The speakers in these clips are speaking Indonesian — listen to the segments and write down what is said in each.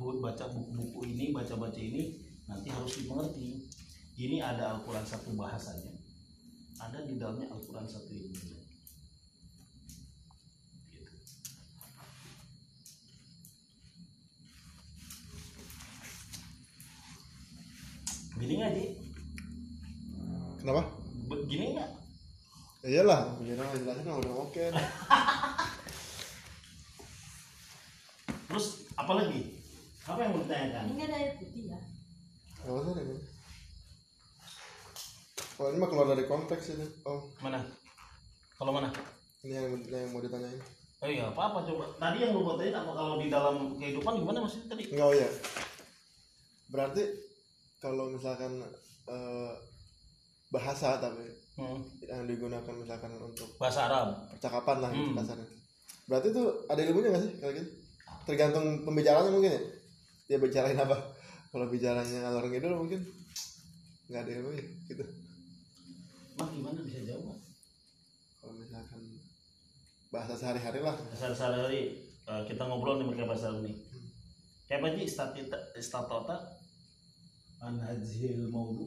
bu- baca buku-buku ini baca-baca ini nanti harus dimengerti ini ada Al-Quran satu bahasanya ada di dalamnya Al-Quran satu ilmunya Gitu. Gini nggak Ji? Kenapa? Begini nggak? Ya iyalah, penjara jelasin mah udah oke. Terus apa lagi? Apa yang mau ditanyakan? Ini ada air putih ya. Gak usah deh. Oh ini mah keluar dari konteks ini. Oh Mana? Kalau mana? ini yang, yang mau ditanyain. Oh iya, apa apa coba. Tadi yang lu katain apa kalau di dalam kehidupan gimana maksudnya tadi? Enggak oh ya. Berarti kalau misalkan eh, bahasa tapi Hmm. yang digunakan misalkan untuk Bahasa Arab. percakapan lah gitu Hmm. kasarnya. Berarti itu ada ilmunya nggak sih kayak gitu? Tergantung pembicaranya mungkin ya. Dia bicarain apa? Kalau bicaranya ngalor ngidul mungkin nggak ada ilmunya gitu. Mah gimana bisa jawab? Kalau misalkan bahasa sehari-hari lah. Bahasa sehari eh, kita ngobrol nih pakai bahasa Arab nih. Kayak apa sih statita statota anhajil maudu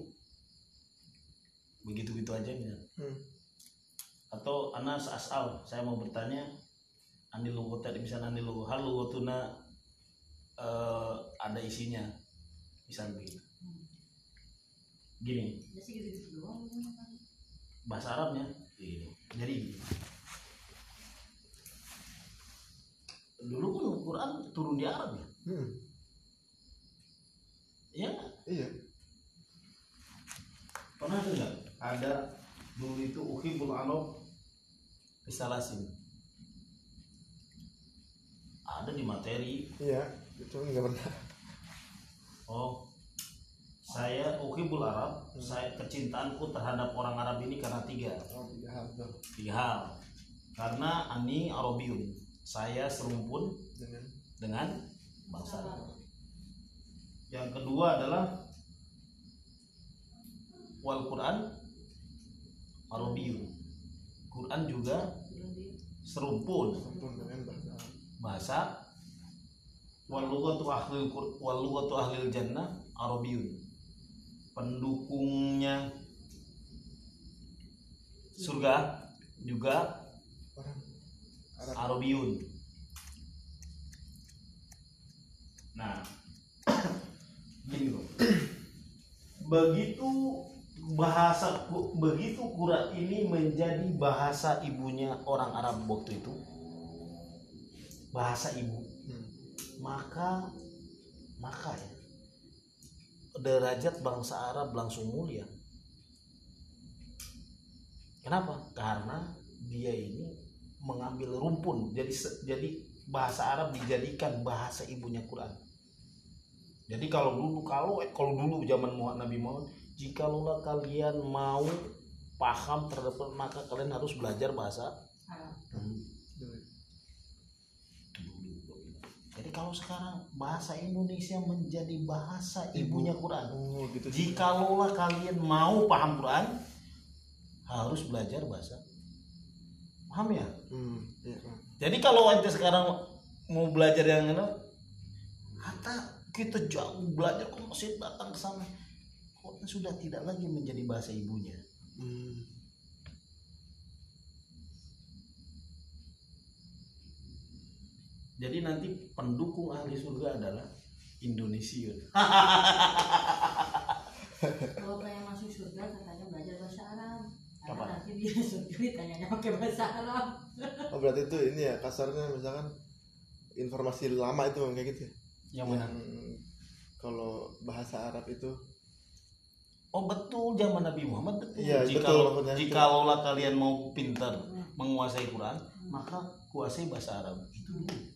begitu gitu aja ya. Hmm. Atau anas asal saya mau bertanya andi lugu tadi misalnya andi lugu eh, ada isinya misalnya begitu gini Biasa gitu-gitu doang. bahasa Arabnya Iya. jadi gini. dulu kan Quran turun di Arab ya Hmm. ya Iya. pernah tuh nggak ada dulu itu uhibul Arab risalasin ada di materi Iya. Itu nggak pernah. oh saya uhibul Arab saya kecintaanku terhadap orang Arab ini karena tiga. Oh tiga hal tuh. Tiga hal. Karena ani Arabiun saya serumpun dengan? dengan bangsa Arab. Yang kedua adalah wal Quran Arabiun. Quran juga serumpun. Sempurna dengan bahasa Arab. bahasa wal lughatu ahlil Qur- wal lughatu jannah Arabiun. Pendukungnya surga juga orang Arab. Arabiun. Nah, gini loh. Begitu bahasa begitu Quran ini menjadi bahasa ibunya orang Arab waktu itu, bahasa ibu. Maka maka ya derajat bangsa Arab langsung mulia. Kenapa? Karena dia ini mengambil rumpun. Jadi jadi bahasa Arab dijadikan bahasa ibunya Quran. Jadi kalau dulu kalau kalau dulu zaman Muhammad Nabi Muhammad, jikalau kalian mau paham terhadap maka kalian harus belajar bahasa Arab. Jadi kalau sekarang bahasa Indonesia menjadi bahasa ibunya Quran. Oh gitu. Jikalau kalian mau paham Quran, harus belajar bahasa. Paham ya? Hmm. Iya. Jadi kalau anda sekarang mau belajar yang ini, kata kita jauh belajar kok masih datang ke sana. Quran sudah tidak lagi menjadi bahasa ibunya. Hmm. Jadi nanti pendukung ahli surga adalah Indonesia. Kalau pengen masuk surga katanya belajar bahasa Arab. Kapan? nanti dia surga ditanyanya pakai bahasa Arab. Oh berarti itu ini ya kasarnya misalkan informasi lama itu kayak gitu ya. Yang mana? kalau bahasa Arab itu Oh betul zaman Nabi Muhammad betul. Iya, jika betul, kalian mau pintar menguasai Quran, maka kuasai bahasa Arab. Itu dulu.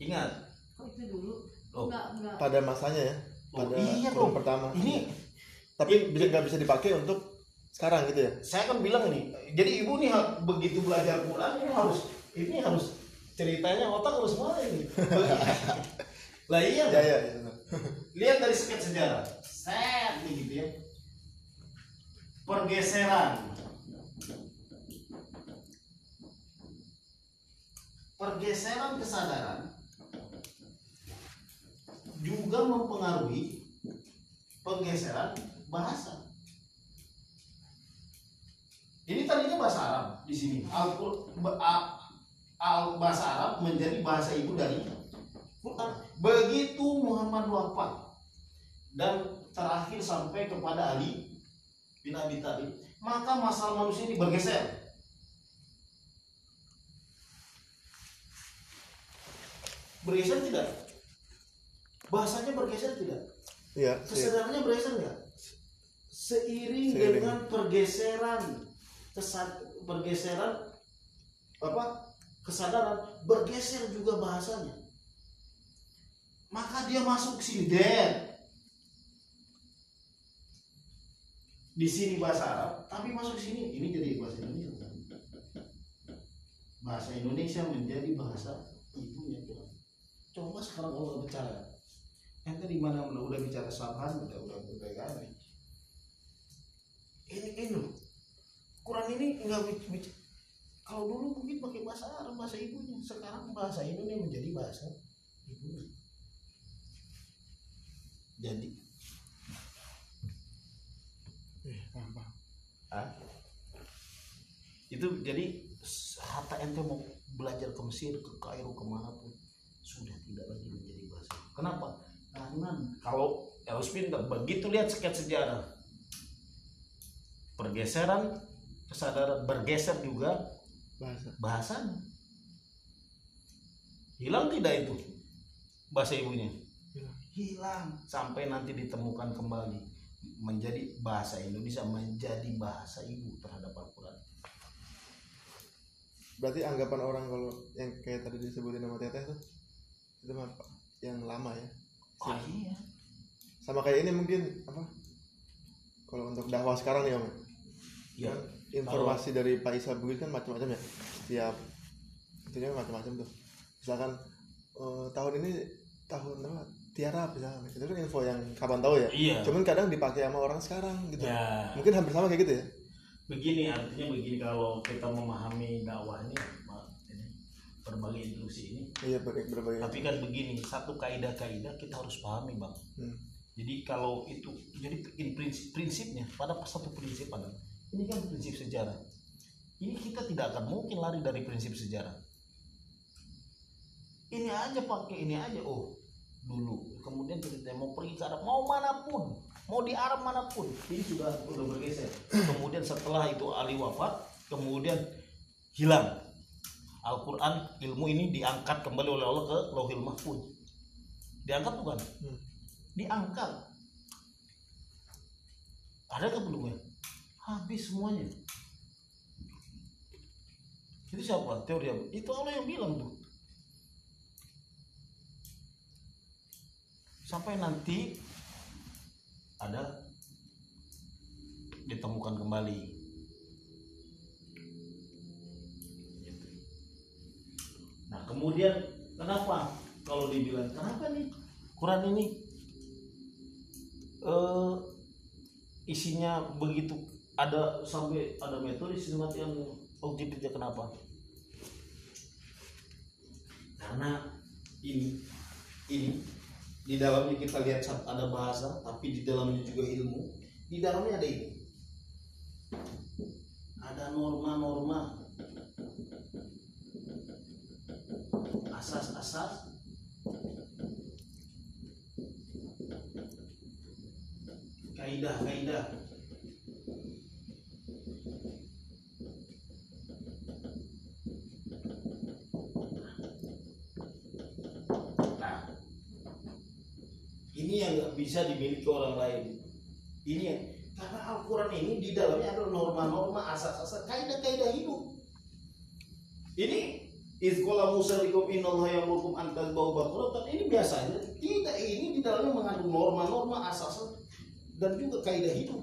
Ingat, Kok itu dulu? Oh. Enggak, enggak. pada masanya ya. Oh, Pada iya kurun dong. pertama. ini Tapi bisa nggak bisa dipakai untuk sekarang gitu ya? saya kan bilang nih. Jadi ibu nih begitu belajar Quran ini harus ini harus ceritanya otak harus mulai nih. lah iya, Ya ya. ya. lihat dari seket sejarah. Set nih gitu ya. Pergeseran. Pergeseran kesadaran juga mempengaruhi pergeseran bahasa. Ini tadinya bahasa Arab di sini. Al, al bahasa Arab menjadi bahasa ibu dari Quran. Begitu Muhammad wafat dan terakhir sampai kepada Ali bin Abi Thalib, maka masalah manusia ini bergeser. Bergeser tidak? Bahasanya bergeser tidak? Iya. iya. Kesadarannya bergeser enggak? Seiring, Seiring. dengan pergeseran kesad pergeseran apa kesadaran bergeser juga bahasanya maka dia masuk ke sini der di sini bahasa Arab tapi masuk ke sini ini jadi bahasa Indonesia bahasa Indonesia menjadi bahasa ibunya Quran coba sekarang Allah bicara ente di mana mana udah bicara sabahan udah udah udah gak ini ini loh. Quran ini nggak bic- bic- kalau dulu mungkin pakai bahasa Arab bahasa ibunya. Sekarang bahasa Indonesia menjadi bahasa ibunya. Jadi. Eh, paham, paham. ah, itu jadi hatta ente mau belajar ke Mesir ke Kairo ke mana pun sudah tidak lagi menjadi bahasa kenapa karena kalau harus pintar begitu lihat sekian sejarah. Pergeseran kesadaran bergeser juga. Bahasa. bahasanya hilang tidak itu? Bahasa ibunya? Hilang. hilang. Sampai nanti ditemukan kembali. Menjadi bahasa Indonesia menjadi bahasa ibu terhadap Al-Quran. Berarti anggapan orang kalau yang kayak tadi disebutin nama teteh tuh itu Pak, yang lama ya. Oh iya Sama kayak ini mungkin apa? Kalau untuk dakwah sekarang nih Om. ya Kan informasi dari Pak Isa Bugis kan macam-macam ya. Setiap itunya macam-macam tuh. Misalkan eh, tahun ini tahun apa? Tiara misalkan. Itu kan info yang kapan tahu ya. iya Cuman kadang dipakai sama orang sekarang gitu. ya Mungkin hampir sama kayak gitu ya. begini artinya begini kalau kita memahami dakwah ini, berbagai instruksi ini. Iya ber- berbagai. tapi kan begini satu kaidah-kaidah kita harus pahami bang. Hmm. jadi kalau itu jadi ini prinsip prinsipnya pada satu prinsip ada ini kan prinsip sejarah. Ini kita tidak akan mungkin lari dari prinsip sejarah. Ini aja pakai ini aja. Oh dulu kemudian kita mau pergi ke Arab mau mana pun mau di Arab mana pun. Ini sudah sudah bergeser. Kemudian setelah itu Ali wafat kemudian hilang Al-Quran ilmu ini diangkat kembali oleh Allah ke Lauhil Mahfuz. Diangkat bukan? Hmm. diangkat. Ada ke belum ya? Habis semuanya. Itu siapa? Teori apa? Itu Allah yang bilang tuh sampai nanti ada ditemukan kembali nah kemudian kenapa? Kalau dibilang kenapa nih? Quran ini eh, isinya begitu ada sampai ada metode simat yang objektifnya kenapa? Karena ini ini di dalamnya kita lihat ada bahasa tapi di dalamnya juga ilmu. Di dalamnya ada ini. Ada norma-norma asas-asas kaidah-kaidah Nah, ini yang nggak bisa dimiliki orang lain. Ini yang karena Al-Quran ini di dalamnya ada norma-norma asas-asas kaidah-kaidah hidup. Ini Izkola Musa likum inallah yang mukum antas bau bakratan ini biasanya tidak ini di dalamnya mengandung norma-norma asas dan juga kaidah hidup.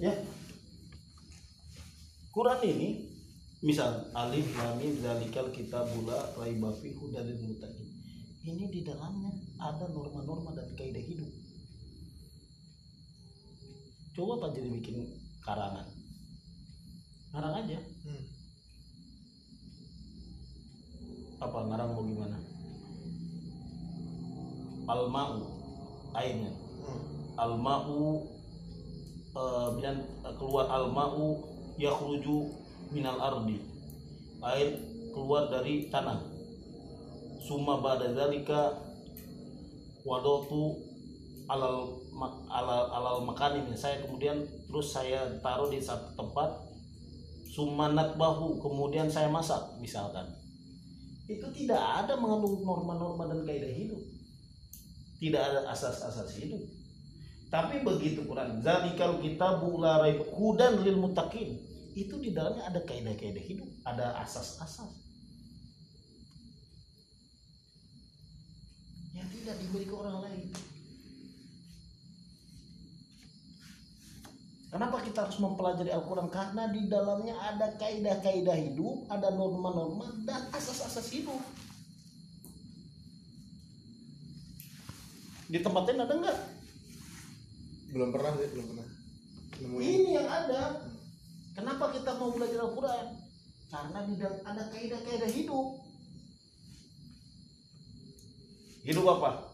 Ya. Quran ini misal alif lam mim zalikal kitabula raiba fi hudal lil muttaqin. Ini di dalamnya ada norma-norma dan kaidah hidup. Coba Pak jadi bikin karangan. ngarang aja Hmm. apa ngarang mau gimana almau airnya Hmm. almau eh, dan eh, keluar almau yakhruju minal ardi air keluar dari tanah summa ba'da dzalika wadotu alal alal alal makanin saya kemudian terus saya taruh di satu tempat sumanat bahu kemudian saya masak misalkan. Itu tidak ada mengandung norma-norma dan kaidah hidup. Tidak ada asas-asas hidup. Tapi begitu Quran zalikal kitabu la raib hudan lil muttaqin. Itu di dalamnya ada kaidah-kaidah hidup ada asas-asas. Yang tidak dimiliki orang lain Kenapa kita harus mempelajari Al-Quran? Karena di dalamnya ada kaidah-kaidah hidup, ada norma-norma, dan asas-asas hidup. Di tempat lain ada nggak? belum pernah sih belum pernah nemuin Ini yang ada. Kenapa kita mau belajar Al-Quran? Karena di dalam ada kaidah-kaidah hidup. Hidup apa?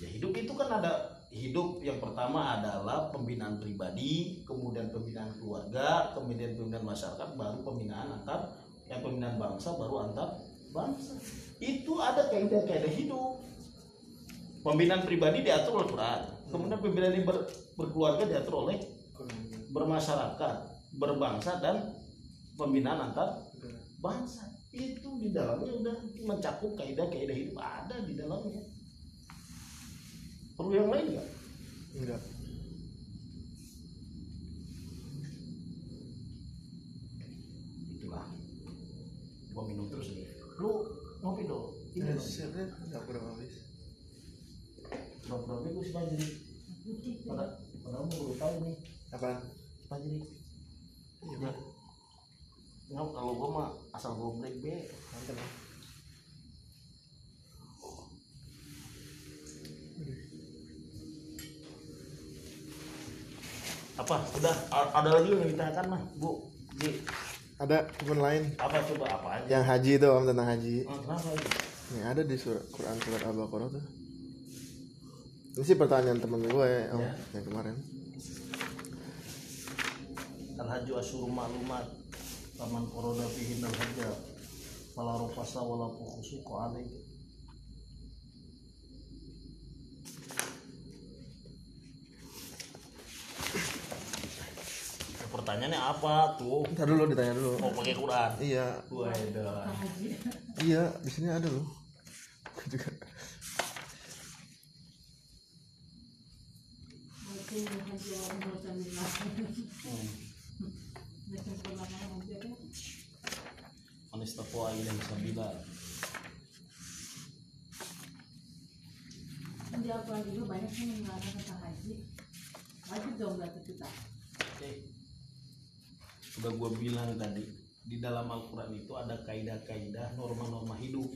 Ya hidup itu kan ada hidup yang pertama adalah pembinaan pribadi, kemudian pembinaan keluarga, kemudian pembinaan masyarakat, baru pembinaan antar yang pembinaan bangsa, baru antar bangsa. Itu ada kaidah-kaidah hidup. Pembinaan pribadi diatur oleh Quran. Kemudian pembinaan ber- berkeluarga diatur oleh bermasyarakat, berbangsa dan pembinaan antar bangsa. Itu di dalamnya udah mencakup kaidah-kaidah hidup ada di dalamnya. Perlu yang lain nggak? enggak Itulah. Gua minum terus nih. Lu ngopi dong. Ini Eh, siapa enggak kurang habis Bro-bro gue sih jadi. Padahal padahal mau baru tahu nih. apaan Apa jadi? iya Ya. Nggak, kalau gua mah asal goblek be. mantap Apa? Udah ada lagi yang ditanyakan mah, Bu. Di ada teman lain apa coba apa aja? yang haji itu om tentang haji Oh, kenapa itu? Ini ada di surat Quran surat Al-Baqarah tuh. Ini sih pertanyaan temen gue om, Ya. yang kemarin. Al haju asyuru maklumat Taman koroda fihin al hajja Fala rufasa wala fuhusuqa alaih Pertanyaannya apa tuh? Ntar dulu ditanya dulu. Mau pakai Quran? Iya, Waduh. haji iya di sini ada loh. Juga. haji Hmm. haji Anistafa sabila. banyak yang mengatakan tentang haji wajib dong berarti kita Oke. Sudah gua bilang tadi di dalam Al-Quran itu ada kaidah-kaidah norma-norma hidup.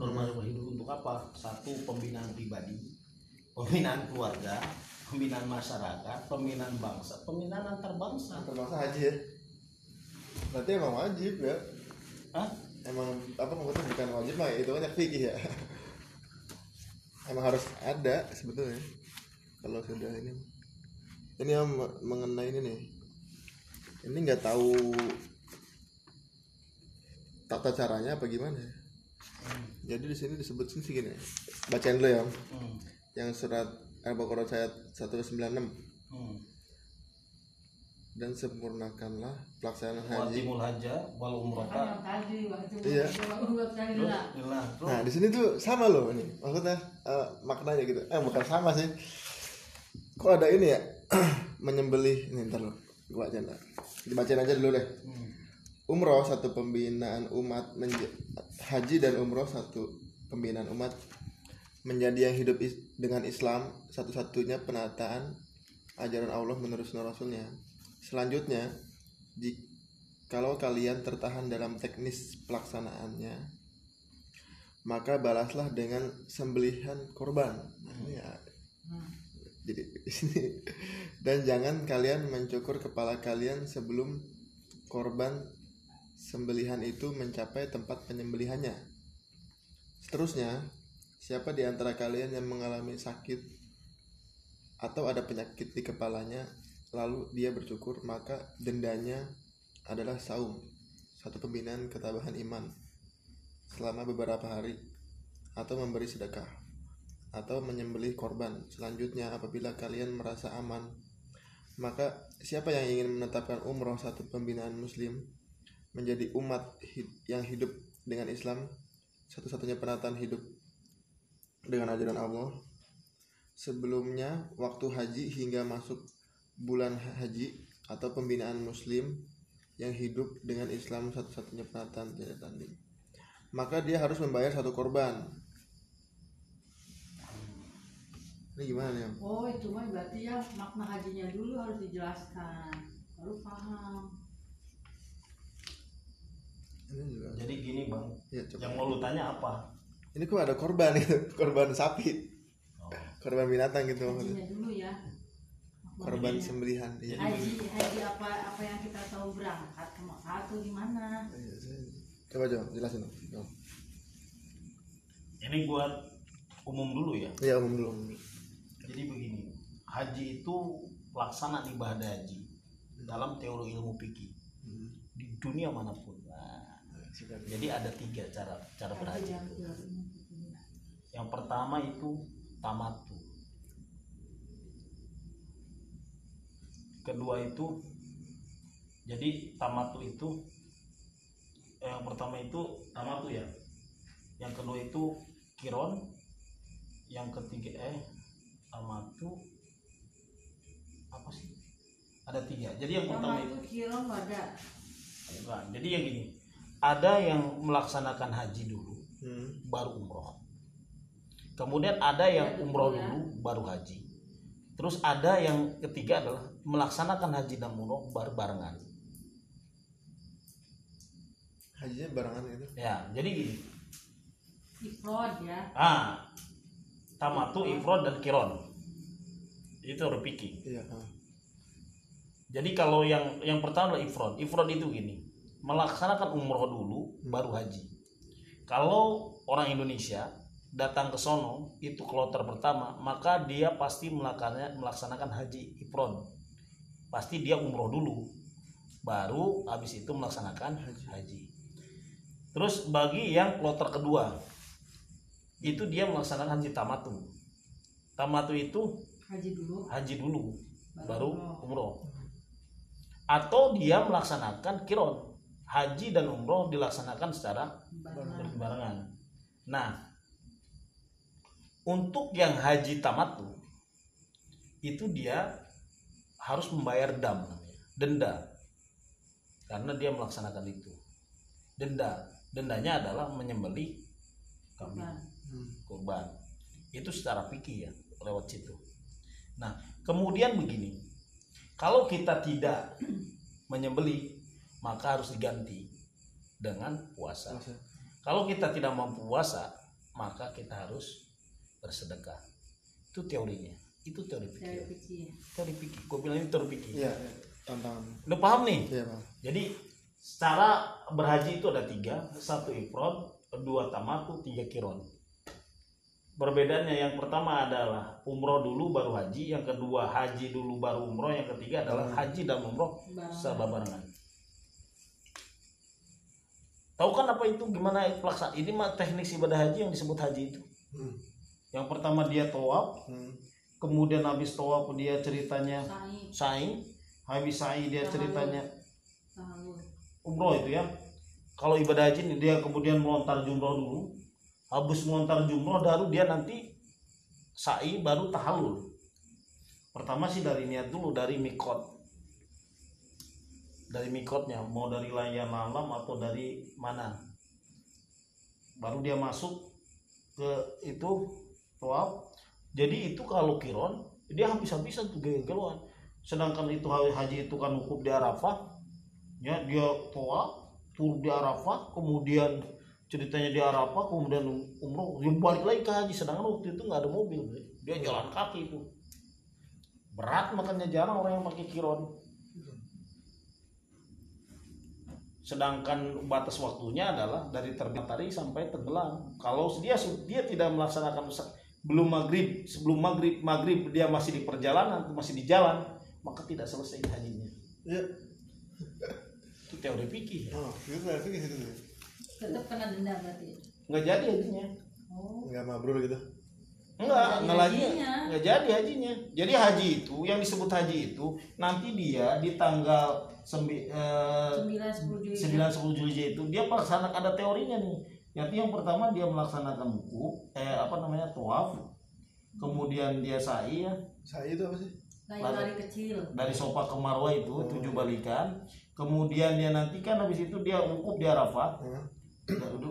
Norma-norma hidup untuk apa? Satu pembinaan pribadi, pembinaan keluarga, pembinaan masyarakat, pembinaan bangsa, pembinaan antar bangsa. Termasuk haji ya. Berarti emang wajib ya. Hah? Emang apa maksudnya bukan wajib mah itu kan fikih ya. Emang harus ada sebetulnya. Kalau sudah ini. Ini yang mengenai ini nih. Ini nggak tahu tata caranya apa gimana ya. Jadi di sini disebut sini sih gini. Bacain dulu ya. Hmm. Yang surat Al-Baqarah ayat 196 Hmm. dan sempurnakanlah pelaksanaan haji. Watimul haja wal waktu Iya. Nah, di sini tuh sama loh ini. Maksudnya eh, maknanya gitu. Eh, bukan sama sih. Kok ada ini ya? Menyembelih ini ntar loh. Gua aja ntar. Dibacain aja dulu deh. Hmm. Umroh satu pembinaan umat haji dan umroh satu pembinaan umat menjadi yang hidup is- dengan Islam satu-satunya penataan ajaran Allah menurut sunnah Rasulnya. Selanjutnya, kalau kalian tertahan dalam teknis pelaksanaannya, maka balaslah dengan sembelihan korban. Nah, ya. Jadi di sini dan jangan kalian mencukur kepala kalian sebelum korban sembelihan itu mencapai tempat penyembelihannya. Seterusnya, siapa di antara kalian yang mengalami sakit atau ada penyakit di kepalanya, lalu dia bercukur, maka dendanya adalah saum, satu pembinaan ketabahan iman selama beberapa hari, atau memberi sedekah, atau menyembelih korban. Selanjutnya, apabila kalian merasa aman, maka siapa yang ingin menetapkan umroh satu pembinaan muslim menjadi umat yang hidup dengan Islam, satu-satunya penataan hidup dengan ajaran Allah. Sebelumnya, waktu haji hingga masuk bulan haji atau pembinaan muslim yang hidup dengan Islam satu-satunya penataan tidak tanding. Maka dia harus membayar satu korban. Ini gimana nih? Om? Oh itu mah berarti ya makna hajinya dulu harus dijelaskan baru paham. Ini juga. jadi gini bang Ya, coba. yang mau lu tanya apa Ini kok ada korban gitu, korban sapi, Oh. korban binatang gitu maksudnya. Hajinya dulu ya. Makna Korban hajinya. sembelihan. Iya. Haji haji apa apa yang kita tahu berangkat ke Mekah atau gimana? Iya, saya- Coba coba jelasin. Om. ini buat umum dulu ya Iya umum dulu. umum dulu. Jadi begini haji itu pelaksanaan ibadah haji dalam teori ilmu fikih Hmm. di dunia mana pun nah, jadi ada tiga cara cara Haji berhaji yang itu. teori. yang pertama itu tamatu kedua itu jadi tamatu itu eh, yang pertama itu tamatu ya yang kedua itu kiron yang ketiga eh tamatu apa sih ada tiga jadi yang pertama itu itu kira ada. bukan jadi yang gini ada yang melaksanakan haji dulu Hmm. baru umroh. Kemudian ada yang Ya, umroh ya. dulu baru haji. Terus ada yang ketiga adalah melaksanakan haji dan umroh baru barengan. Hajinya barengan gitu. Ya, jadi gini. Ifrod ya. Ah, tamatu, ifrod dan kiron. Itu pikir. Iya. Jadi kalau yang yang pertama adalah ifrod. Ifrod itu gini, melaksanakan umroh dulu baru haji. Kalau orang Indonesia datang ke sono itu kloter pertama, maka dia pasti melaksanakan melaksanakan haji ifrod. Pasti dia umroh dulu, baru habis itu melaksanakan haji. Terus bagi yang kloter kedua, itu dia melaksanakan haji tamatu. Tamatu itu Haji dulu. haji dulu, baru umroh. umroh. Atau dia melaksanakan kiron. Haji dan umroh dilaksanakan secara Barengan. berbarengan. Nah untuk yang haji tamat tuh itu dia harus membayar dam denda. Karena dia melaksanakan itu. Denda. Dendanya adalah menyembelih kambing kurban itu secara fikih ya lewat situ nah kemudian begini kalau kita tidak menyembelih maka harus diganti dengan puasa Puasa. kalau kita tidak mampu puasa maka kita harus bersedekah itu teorinya itu teori fikih. teori fikih gue bilang ini teori fikih Iya. iya. Tantangan. udah paham nih Iya bang. jadi secara berhaji itu ada tiga, satu ifrod, dua tamatu, tiga kiron. Perbedaannya yang pertama adalah umroh dulu baru haji, yang kedua haji dulu baru umroh, yang ketiga adalah haji dan umroh Barengan. sebarengan. Tahu kan apa itu gimana pelaksanaan? Ini mah teknik ibadah haji yang disebut haji itu. Hmm. Yang pertama dia tawaf, Hmm. kemudian habis tawaf dia ceritanya Sa'i. sa'i, habis sa'i dia ceritanya umroh itu ya kalau ibadah haji ini dia kemudian melontar jumroh dulu habis melontar jumroh baru dia nanti sa'i baru tahallul. Pertama sih dari niat dulu dari mikot. Dari mikotnya mau dari layar malam atau dari mana. Baru dia masuk ke itu tawaf jadi itu kalau kiron dia habis-habisan tuh geluan sedangkan itu haji itu kan wukuf di Arafah ya dia tawaf tur di Arafah kemudian ceritanya di Arafah kemudian umroh dia balik lagi ke haji. Sedangkan waktu itu nggak ada mobil dia jalan kaki itu. Berat makanya jarang orang yang pakai kiron. Sedangkan batas waktunya adalah dari terbit matahari sampai tenggelam. Kalau dia dia tidak melaksanakan belum maghrib sebelum maghrib maghrib dia masih di perjalanan masih di jalan maka tidak selesai hajinya. Ya. Itu teori oh itu berarti gitu tuh tetap kena denda berarti nggak jadi hajinya oh nggak mabrur gitu Enggak, jadi enggak lagi. Enggak jadi hajinya. Jadi haji itu yang disebut haji itu nanti dia di tanggal sembi, eh, sembilan sepuluh Juli 9 10 Juli itu dia melaksanakan ada teorinya nih. Yaitu yang pertama dia melaksanakan wukuf, eh apa namanya? tawaf. Kemudian dia sa'i ya, saya itu apa sih lari-lari kecil dari Sofa ke Marwah itu tujuh balikan. Kemudian dia nanti kan habis itu dia wukuf di Arafah. Hmm.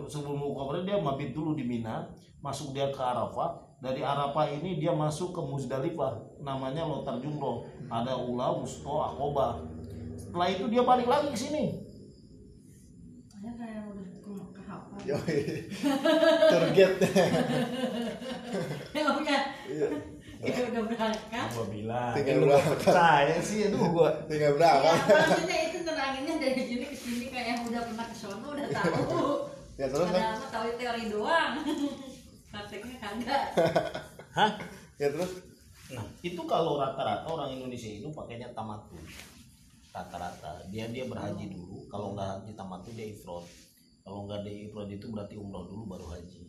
Sebelum wukuf dia mabit dulu di Mina, masuk dia ke Arafah. Dari Arafah ini dia masuk ke Muzdalifah, namanya Lotar Jumroh. Ada Ula, Wusto, Akobah. Setelah itu dia balik lagi ke sini. Udah target Emangnya iya ya udah berangkat Gua bilang, Tinggal berangkat. percaya sih, aduh gua. tinggal ya berangkat maksudnya itu teranginnya dari sini ke sini kayak udah pernah ke sono udah tahu ya terus kan tahu teori doang prakteknya kagak Hah? ya terus Nah, itu kalau rata-rata orang Indonesia itu pakainya tamatu. Rata-rata. Dia dia berhaji dulu. Kalau nggak haji tamatu dia ifrod. Kalau nggak dia ifrod itu berarti umroh dulu baru haji.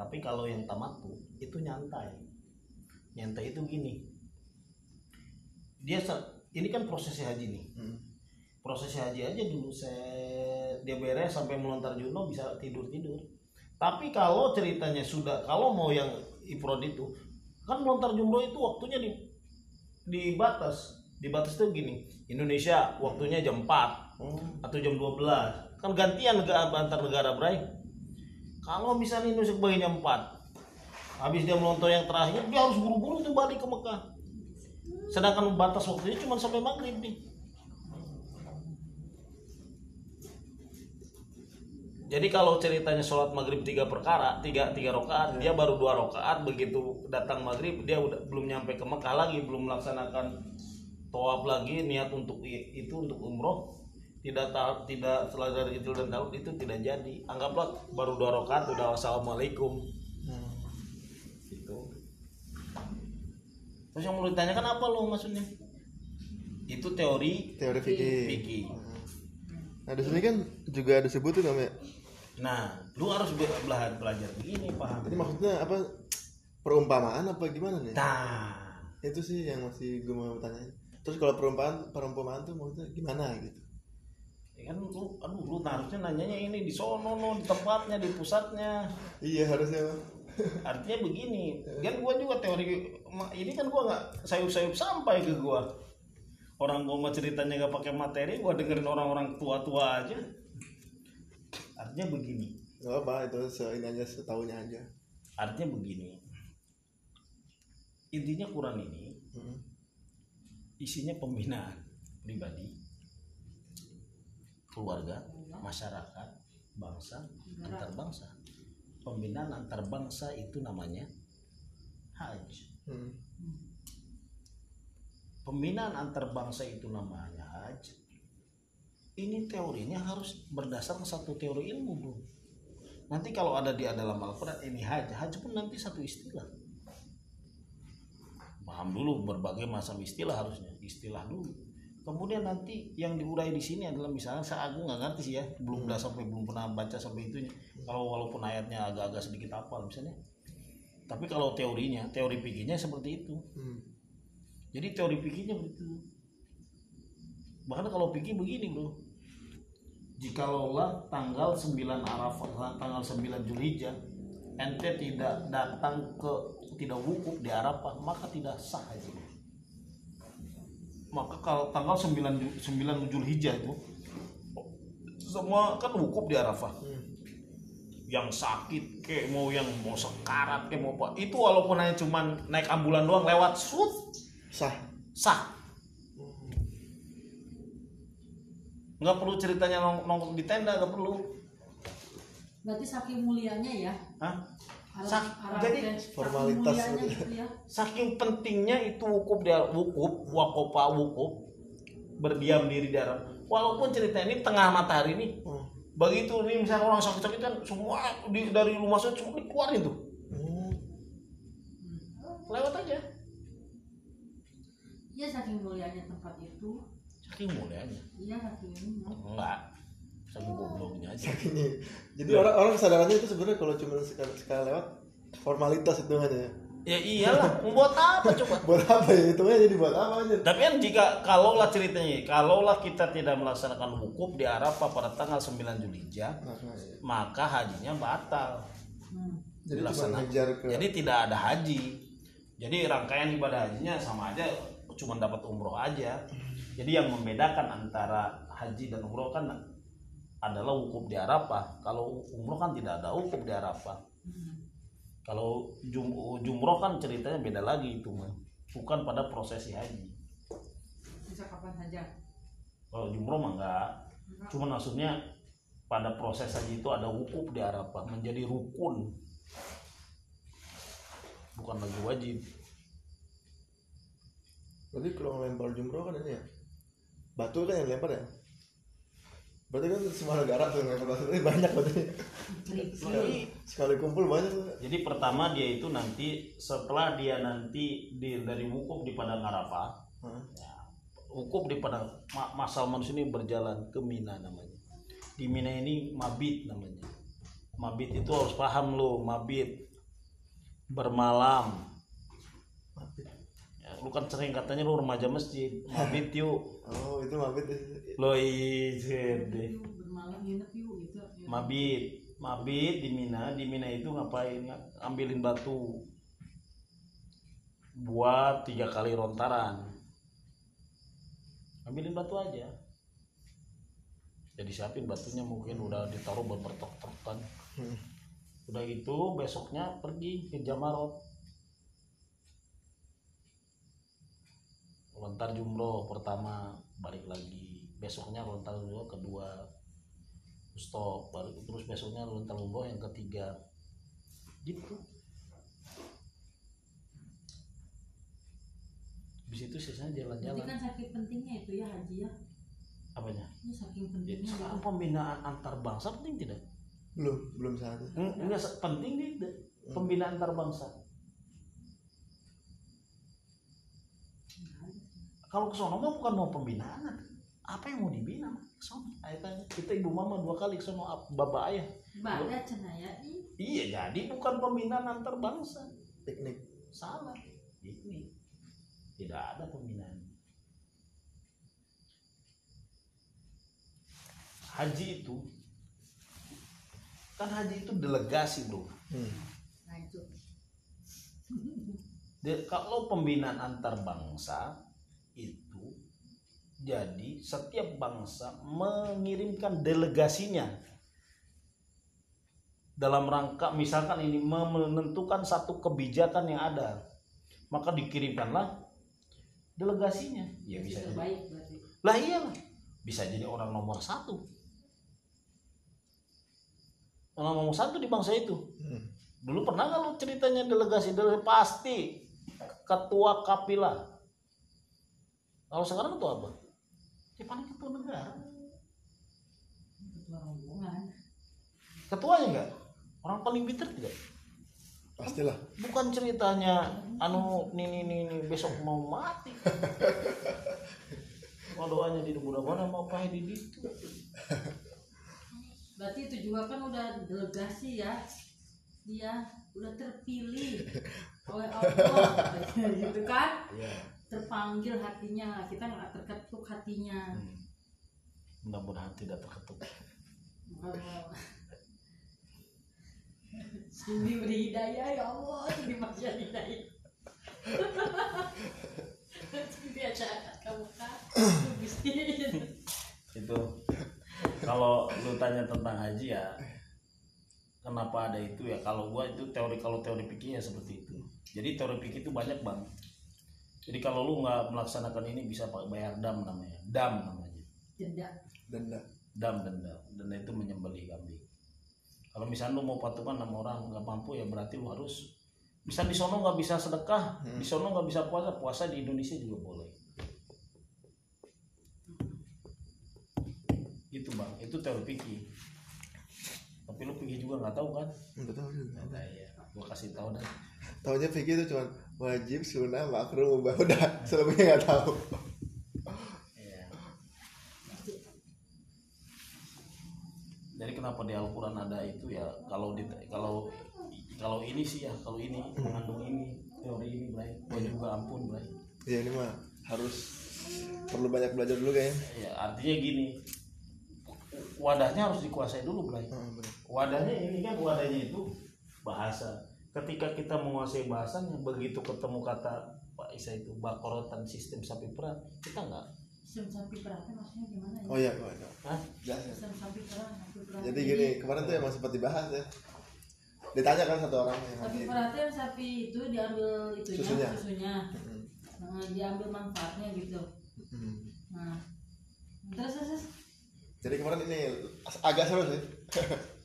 Tapi kalau yang tamatu itu nyantai. Nyantai itu gini. Dia ini kan prosesnya haji nih. Hmm. Prosesnya haji aja dulu. Saya dia beres sampai melontar juno bisa tidur tidur. Tapi kalau ceritanya sudah kalau mau yang ifrod itu kan melontar jumroh itu waktunya di di batas. Di batas itu gini Indonesia waktunya jam 4 oh atau jam 12 kan gantian negara antar negara bray. Kalau misalnya Indonesia bagian jam 4 habis dia melontar yang terakhir dia harus buru-buru tuh balik ke Mekah. Sedangkan batas waktunya cuma sampai maghrib nih Jadi kalau ceritanya sholat maghrib tiga perkara, tiga tiga rokaat, dia baru dua rokaat begitu datang maghrib dia udah belum nyampe ke Mekah lagi, belum melaksanakan tawaf lagi niat untuk itu untuk umroh tidak ta- tidak setelah dari itu dan tahun itu tidak jadi. Anggaplah baru dua rokaat udah wassalamualaikum Hmm. gitu. Terus yang mau ditanyakan apa lo maksudnya itu teori teori fikih. Fikih. Nah di sini kan juga disebut tuh namanya nah lu harus be- belajar belajar begini paham? Ini maksudnya apa perumpamaan apa gimana nih? Nah. Itu sih yang masih gue mau tanyain. Terus kalau perumpamaan perumpamaan tuh maksudnya gimana gitu? Ya kan lu aduh lu harusnya nanyanya ini di sono no di tempatnya di pusatnya. Iya harusnya artinya begini kan gua juga teori ini kan gua nggak sayup-sayup sampai ke gua. Orang gua mah ceritanya gak pakai materi gua dengerin orang-orang tua-tua aja artinya begini. Nggak apa itu seini aja setahunya aja. Artinya begini. Intinya Quran ini Hmm. isinya pembinaan pribadi keluarga masyarakat bangsa antar bangsa. Pembinaan antar bangsa itu namanya haji Hmm. pembinaan antar bangsa itu namanya haji ini teorinya harus berdasarkan satu teori ilmu bro nanti kalau ada di dalam Al-Quran ini haji haji pun nanti satu istilah paham dulu berbagai macam istilah harusnya istilah dulu kemudian nanti yang diurai di sini adalah misalnya saya aku nggak ngerti sih ya belum dah sampai belum pernah baca sampai itunya kalau walaupun ayatnya agak-agak sedikit hafal misalnya tapi kalau teorinya teori pikirnya seperti itu Hmm. jadi teori pikirnya begitu. Bahkan kalau pikir begini bro. Jikalau tanggal 9 Arafah, tanggal 9 Julhijjah, ente tidak datang ke tidak wukuf di Arafah, maka tidak sah haji. Maka kalau tanggal 9 Ju- 9 Julhijjah itu semua kan wukuf di Arafah. Hmm. Yang sakit kayak mau yang mau sekarat kayak mau apa itu walaupun hanya cuman naik ambulan doang lewat sut sah sah nggak perlu ceritanya nong nongkrong di tenda nggak perlu berarti saking mulianya ya Hah? Arab, Sak- Arab jadi dan saking formalitas mulianya gitu. gitu ya saking pentingnya itu wukuf dia wukuf wakopa wukuf berdiam diri di Arab walaupun cerita ini tengah matahari nih Oh. begitu nih misalnya orang sakit-sakit kan semua di, dari rumah saya semua dikeluarin tuh Hmm. lewat aja Iya saking mulianya tempat itu. Saking mulianya Iya saking ini. ya. enggak saking gobloknya aja. Jadi orang-orang kesadarannya itu sebenarnya kalau cuma sekali, sekali lewat formalitas itu aja. ya iyalah membuat apa coba Buat apa ya? Itu aja dibuat apa aja? tapi kan jika kalaulah ceritanya kalaulah kita tidak melaksanakan wukuf di Arafah pada tanggal 9 Julhijjah Nah, nah, iya. maka hajinya batal Hmm. Jadi ke jadi tidak ada haji jadi rangkaian ibadah hajinya sama aja cuma dapat umroh aja jadi yang membedakan antara haji dan umroh kan adalah wukuf di Arafah. Kalau umroh kan tidak ada wukuf di Arafah. Hmm. kalau jum jumroh kan ceritanya beda lagi itu mah. Bukan pada prosesi haji. Bisa kapan saja. kalau jumroh mah enggak. Cuma maksudnya pada proses haji itu ada wukuf di Arafah menjadi rukun. Bukan lagi wajib. Berarti kalau ngelempar jumroh kan ini ya Batu kan yang lempar ya Berarti kan semua negara tuh yang lempar batu Ini banyak berarti Friksi. Sekali kumpul banyak tuh Jadi pertama dia itu nanti setelah dia nanti di, dari wukuf di padang Arafah, Hah? ya, wukuf di padang ma, masal manusia ini berjalan ke Mina namanya. Di Mina ini mabit namanya. Mabit itu harus paham lo, mabit bermalam. Ya, lu kan sering katanya lu remaja masjid, mabit yuk. Oh itu mabit Lo izin deh. Gitu. Ya. mabit mabit di Mina di Mina itu ngapain ambilin batu buat tiga kali rontaran ambilin batu aja jadi siapin batunya mungkin udah ditaruh bertok-tokan Hmm. udah gitu besoknya pergi ke Jamarot lontar jumroh pertama balik lagi. Besoknya lontar jumroh kedua. Stop baru terus besoknya lontar jumroh yang ketiga. Gitu. Habis itu sisanya Jadi jalan-jalan kan saking pentingnya itu ya haji ya. apanya? Ini saking jadi pentingnya. sekarang pembinaan antar bangsa penting tidak? Belum Belum saatnya Eng- enggak penting tidak pembinaan antar bangsa kalau ke sono mah bukan mau pembinaan apa yang mau dibina mah? ke sono Ayo tanya. kita ibu mama dua kali ke sono bapak ayah Baca cenaya iya jadi bukan pembinaan antar bangsa Piknik salah ini tidak ada pembinaan haji itu kan haji itu delegasi bro hmm. Nah itu. De- kalau pembinaan antar bangsa jadi setiap bangsa mengirimkan delegasinya dalam rangka misalkan ini menentukan satu kebijakan yang ada maka dikirimkanlah delegasinya. Ya bisa jadi. terbaik berarti. lah iyalah. Bisa jadi orang nomor satu. Orang nomor satu di bangsa itu. Hmm. dulu pernah nggak lu ceritanya delegasi? Delegasi pasti ketua kapilah. Kalau sekarang itu apa ya paling ketua negara. Ketua rombongan. ketuanya enggak orang paling pinter tidak? Pastilah. Bukan ceritanya anu nih, nih, besok mau mati. Mau doanya di mudah mana mau pakai di situ. Berarti itu juga kan udah delegasi ya. Dia udah terpilih oleh Allah. Gitu kan? Ya terpanggil hatinya. Kita nggak terketuk hatinya. Hmm. mudah-mudahan tidak terketuk. Sini beri hidayah ya Allah. Sini masih hidayah. Sini aja kamu kan? Itu kalau lu tanya tentang haji ya kenapa ada itu ya? Kalau gua itu teori kalau teori pikirnya seperti itu. Jadi teori pikir itu banyak bang jadi kalau lu nggak melaksanakan ini bisa bayar dam namanya. Dam namanya. Denda. Denda. Dam denda. Denda itu menyembelih kambing. Kalau misalnya lu mau patungan sama orang nggak mampu ya berarti lu harus bisa di sono nggak bisa sedekah di sono nggak bisa puasa puasa di Indonesia juga boleh. Gitu bang. Itu teori fikih tapi lu fikih juga nggak tahu kan? Nggak tahu juga nah, iya. Gua kasih tahu dan tahunya fikih itu cuma wajib sunnah makruh mubah udah selebihnya nggak tahu Iya. Jadi kenapa di Al-Qur'an ada itu ya kalau di kalau kalau ini sih ya kalau ini mengandung ini teori ini Bray. Gua juga ampun Bray. ya ini mah harus perlu banyak belajar dulu kayaknya Ya artinya gini. Wadahnya harus dikuasai dulu Bray. Ah, bener. Wadahnya ini kan wadahnya itu bahasa. Ketika kita menguasai bahasanya begitu ketemu kata Pak Isa itu bakorotan sistem sapi perah kita nggak Sistem sapi perahnya maksudnya gimana ya? oh iya. Hah? Jelas, ya. Sistem sapi perah, sapi perah. jadi gini kemarin tuh emang sempat dibahas ya ditanya kan satu orang yang Sapi perah itu yang sapi itu diambil itunya, Susunya. susunya. Hmm. Nah, diambil manfaatnya gitu. Hmm. Nah, terus terus, terus. jadi kemarin ini agak seru sih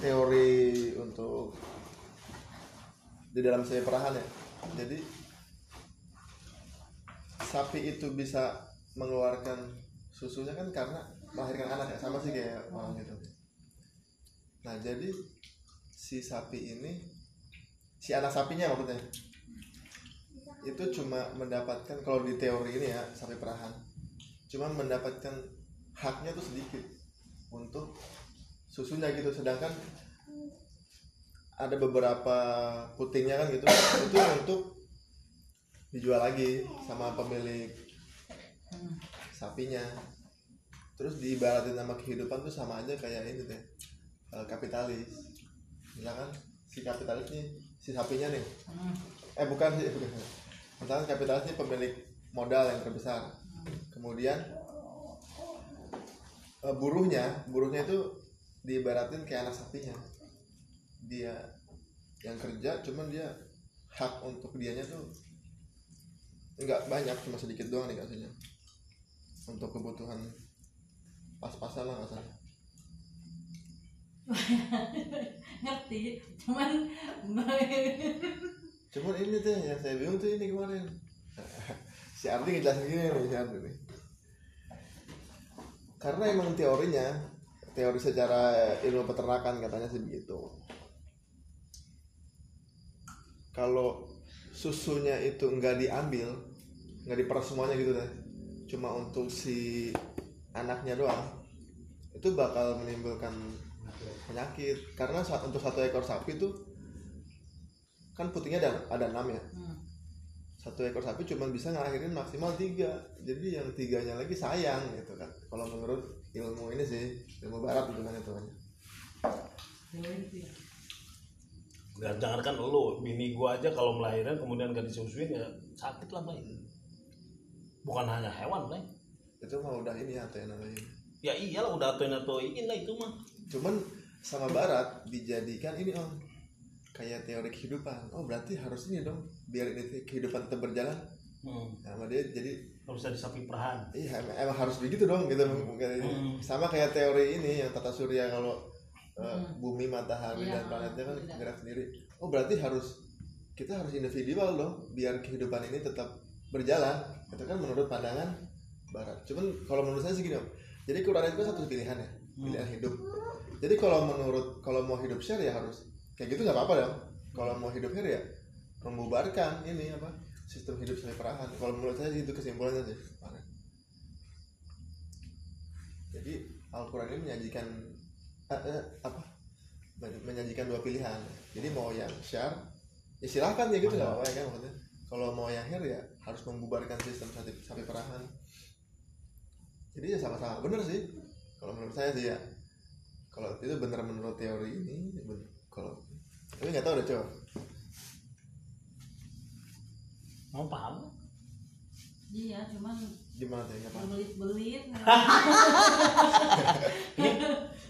Teori untuk di dalam saya perahan ya. Jadi sapi itu bisa mengeluarkan susunya kan karena melahirkan anak ya. Sama sih kayak orang gitu. Nah jadi si sapi ini si anak sapinya maksudnya itu cuma mendapatkan kalau di teori ini ya sapi perahan cuma mendapatkan haknya tuh sedikit untuk susunya gitu. Sedangkan ada beberapa putingnya kan gitu itu untuk dijual lagi sama pemilik sapinya. Terus diibaratin sama kehidupan tuh sama aja kayak ini deh eh, kapitalis. Misalkan si kapitalis nih si sapinya nih. Hmm. eh bukan sih bukan. misalkan kapitalis ini pemilik modal yang terbesar. Kemudian eh, buruhnya buruhnya itu diibaratin kayak anak sapinya. Dia yang kerja cuman dia hak untuk dianya tuh nggak banyak cuma sedikit doang dikasihnya untuk kebutuhan pas-pasan lah kasarnya ngerti cuman cuman ini tuh yang saya bingung tuh ini kemarin. Si Ardi ngejelasin gini nih si Ardi nih karena emang teorinya teori secara ilmu peternakan katanya sih begitu. Kalau susunya itu nggak diambil nggak diperas semuanya gitu deh cuma untuk si anaknya doang itu bakal menimbulkan penyakit. Karena untuk satu ekor sapi tuh kan putingnya ada ada enam ya. Hmm. Satu ekor sapi cuma bisa ngelahirin maksimal tiga jadi yang tiganya lagi sayang gitu kan kalau menurut ilmu ini sih ilmu barat gitu kan itu kan. Ya, jangan kan lu, bini gua aja kalau melahirkan kemudian gak disusuin ya sakit lah baik. Bukan hanya hewan lah. itu mah udah ini atau yang namanya Ya iyalah udah atuin atuin lah itu mah. cuman sama barat dijadikan ini om kayak teori kehidupan oh berarti harus ini dong biar ini kehidupan tetap berjalan Hmm. Nah, sama dia jadi Harus ada sapi perahan. iya em- emang harus begitu dong gitu mungkin Hmm. sama kayak teori ini yang tata surya kalau uh, Hmm. bumi matahari Iya, dan planetnya kan beda. gerak sendiri oh berarti harus kita harus individual dong biar kehidupan ini tetap berjalan itu kan menurut pandangan barat cuman kalau menurut saya sih gini om jadi Quran itu kan satu pilihan ya pilihan hidup jadi kalau menurut kalau mau hidup share ya harus kayak gitu nggak apa-apa dong. Kalau mau hidup ya membubarkan ini apa sistem hidup semi perahan. Kalau menurut saya itu kesimpulannya sih jadi Al-Quran ini menyajikan eh, eh, apa Men- menyajikan dua pilihan. Jadi mau yang share ya silahkan ya gitu nggak apa-apa ya kan maksudnya. Kalau mau yang hair ya harus membubarkan sistem sapi, sapi perahan. Jadi ya sama-sama bener sih. Kalau menurut saya sih ya. Kalau itu bener menurut teori ini kalau tapi nggak tahu deh coba Mau paham? iya cuman gimana tuh nggak paham belit-belit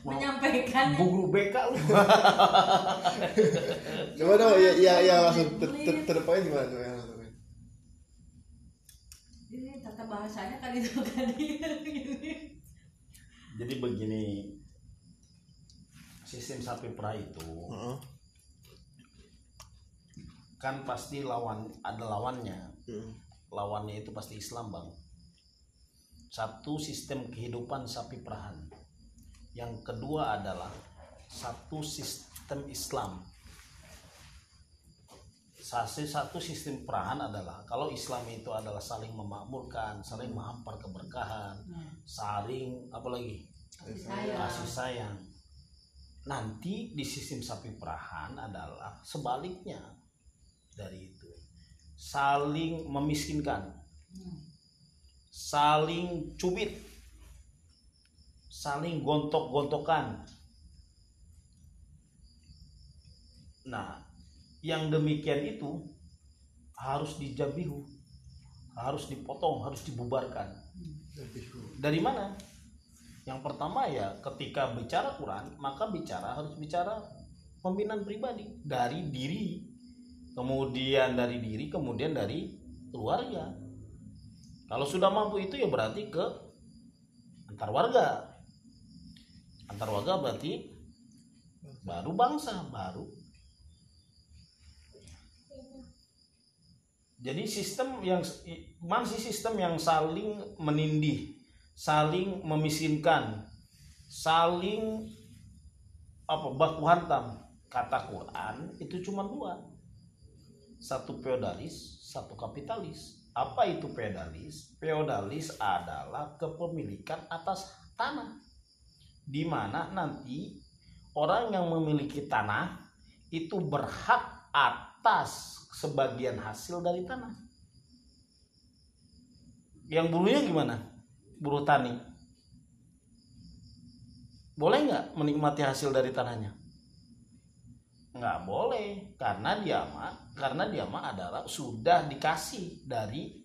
Mau menyampaikan Bu guru BK lu. coba dong ya ya ya langsung ter ter terpoin gimana yang langsung ini tata bahasanya kali itu tadi Jadi begini. Sistem sapi perah itu Heeh. Kan pasti lawan ada lawannya. Hmm. lawannya itu pasti Islam bang satu sistem kehidupan sapi perahan yang kedua adalah satu sistem Islam Sasi satu sistem perahan adalah kalau Islam itu adalah saling memakmurkan, saling menghampar keberkahan, Hmm. saling apalagi Kasih sayang. kasih sayang. Nanti di sistem sapi perahan adalah sebaliknya dari itu. Saling memiskinkan, saling cubit, saling gontok-gontokan. Nah, yang demikian itu harus dijabihu, harus dipotong, harus dibubarkan. Dari mana? Yang pertama ya ketika bicara Quran, maka bicara harus bicara pembinaan pribadi dari diri, kemudian dari diri, kemudian dari keluarga. Kalau sudah mampu itu ya berarti ke antar warga. Antar warga berarti baru bangsa, baru. Jadi sistem yang masih sistem yang saling menindih, saling memiskinkan, saling apa baku hantam. Kata Quran itu cuma dua. Satu feodalis, satu kapitalis. Apa itu feodalis? Feodalis adalah kepemilikan atas tanah. Di mana nanti orang yang memiliki tanah itu berhak atas sebagian hasil dari tanah. Yang buruhnya gimana? Buruh tani. Boleh nggak menikmati hasil dari tanahnya? Nggak boleh, karena dia mah, karena dia mah adalah sudah dikasih dari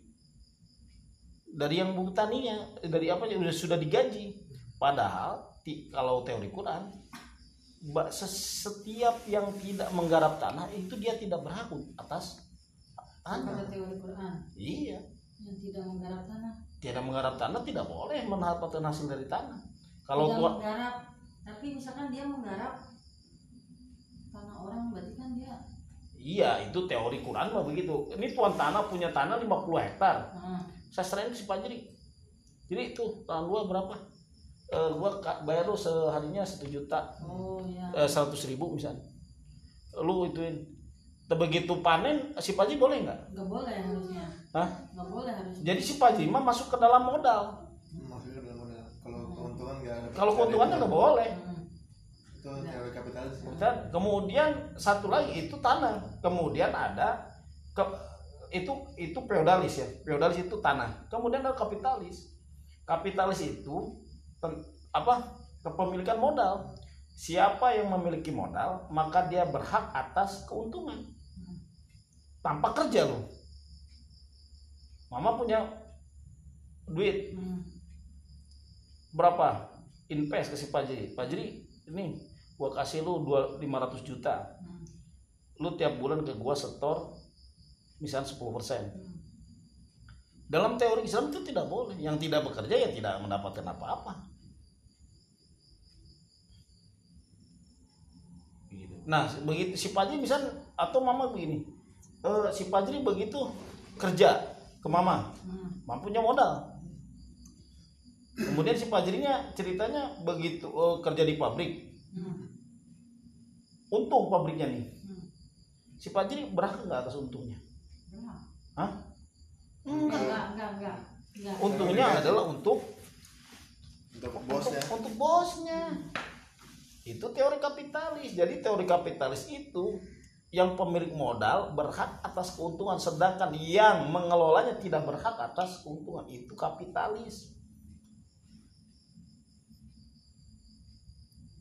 dari yang buruh taninya, dari apa sudah sudah digaji. Padahal ti- kalau teori Quran setiap yang tidak menggarap tanah itu dia tidak berhak atas tanah. teori Quran Iya, yang tidak menggarap tanah. tidak menggarap tanah tidak boleh mendapatkan hasil dari tanah. Kalau tidak tua, menggarap, tapi misalkan dia menggarap tanah orang berarti kan dia iya itu teori Quran mah begitu. Ini tuan tanah punya tanah 50 hektar. Saya serahin ke si Pajri. Jadi itu tanah gua berapa? Eh, gua bayar lu seharinya satu juta oh ya eh, seratus ribu misalnya. Lu ituin. Begitu panen si Pajri boleh nggak? nggak boleh harusnya Hah? nggak boleh harusnya Jadi si Pajri mah masuk ke dalam modal. maksudnya dalam modal kalau keuntungan nggak ada Kalau keuntungannya nggak boleh. Hmm. Itu teori kapitalis Dan kemudian satu lagi itu tanah. Kemudian ada ke, itu itu feodalis ya. Feodalis itu tanah. Kemudian ada kapitalis. Kapitalis itu ten- apa? Kepemilikan modal. Siapa yang memiliki modal, maka dia berhak atas keuntungan. Tanpa kerja loh. Mama punya duit Hmm. berapa? Invest ke si Pajri. Pajri, ini gua kasih lu dua 500 juta. Hmm. lu tiap bulan ke gua setor misalnya 10% Hmm. dalam teori Islam itu tidak boleh yang tidak bekerja ya tidak mendapatkan apa-apa Gitu. nah begitu si Pajri misal atau mama begini eh, si Pajri begitu kerja ke mama Hmm. mampunya modal kemudian si Pajrinya ceritanya begitu eh, kerja di pabrik Hmm. Untung pabriknya nih Hmm. si Pajri berhak nggak atas untungnya Enggak. Hah? Enggak, enggak, enggak, enggak. Enggak. Untungnya adalah untuk untuk bosnya untuk, untuk bosnya. Itu teori kapitalis. Jadi teori kapitalis itu yang pemilik modal berhak atas keuntungan sedangkan yang mengelolanya tidak berhak atas keuntungan. Itu kapitalis.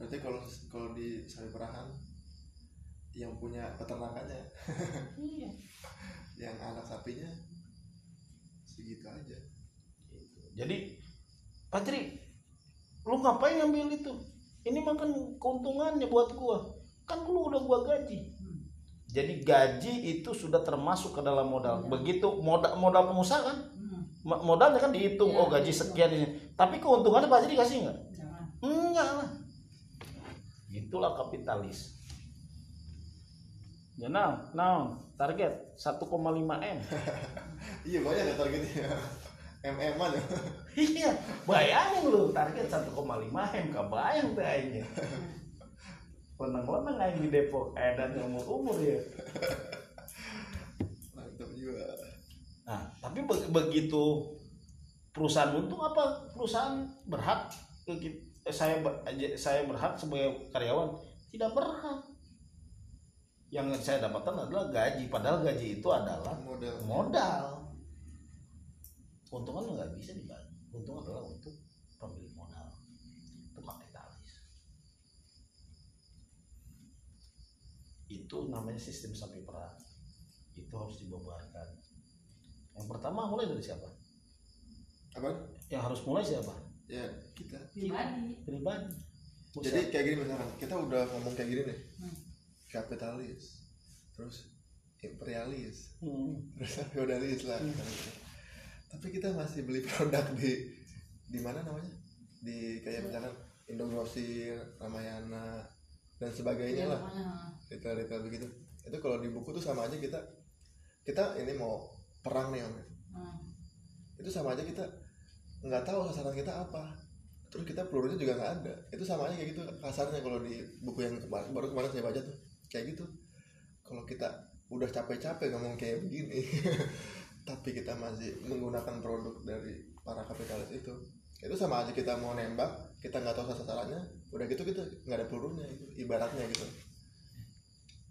berarti kalau kalau di sapi perahan yang punya peternakannya Iya. yang anak sapinya segitu aja Jadi Patri, lu ngapain ngambil itu? Ini makan keuntungannya buat gua. Kan lu udah gua gaji. Jadi gaji itu sudah termasuk ke dalam modal. Begitu modal modal pengusaha kan? Hmm. Mo- Modalnya kan dihitung, Iya, oh gaji sekian ini. Tapi keuntungannya pasti dikasih nggak? Jangan. Enggak lah. Itulah kapitalis. Ya nah, nah, target 1,5 M. iya banyak ya targetnya mm an ya iya, bayangin lu target 1,5 M kebayang teh aingnya. Lenang-lenang aing di Depok, edan umur-umur ya. mantap juga Nah, tapi be- begitu perusahaan untung apa perusahaan berhak ke ki- eh, saya aja- saya berhak sebagai karyawan tidak berhak. Yang saya dapatkan adalah gaji, padahal gaji itu adalah model modal. Keuntungan nggak bisa dibagi. Untung adalah untuk pemilik modal, itu kapitalis. Itu namanya sistem sapi perah. Itu harus dibubarkan. Yang pertama mulai dari siapa? apa Yang harus mulai siapa? ya kita pribadi Pribadi. jadi kayak gini misalkan kita udah ngomong kayak gini nih Hmm. Kapitalis. Terus imperialis. Hmm. terus feodalis lah. Tapi kita masih beli produk di di mana namanya? Di kayak misalkan Indogrosir, Ramayana dan sebagainya ya, lah. pokoknya retail retail begitu. Itu kalau di buku tuh sama aja kita kita ini mau perang nih Om. hmm. itu sama aja kita nggak tahu sasaran kita apa. Terus kita pelurunya juga nggak ada. Itu sama aja kayak gitu kasarnya kalau di buku yang kemarin baru kemarin saya baca tuh kayak gitu. Kalau kita udah capek-capek ngomong kayak begini tapi kita masih menggunakan produk dari para kapitalis itu itu sama aja kita mau nembak kita nggak tahu sasarannya udah gitu kita nggak ada pelurunya itu ibaratnya gitu.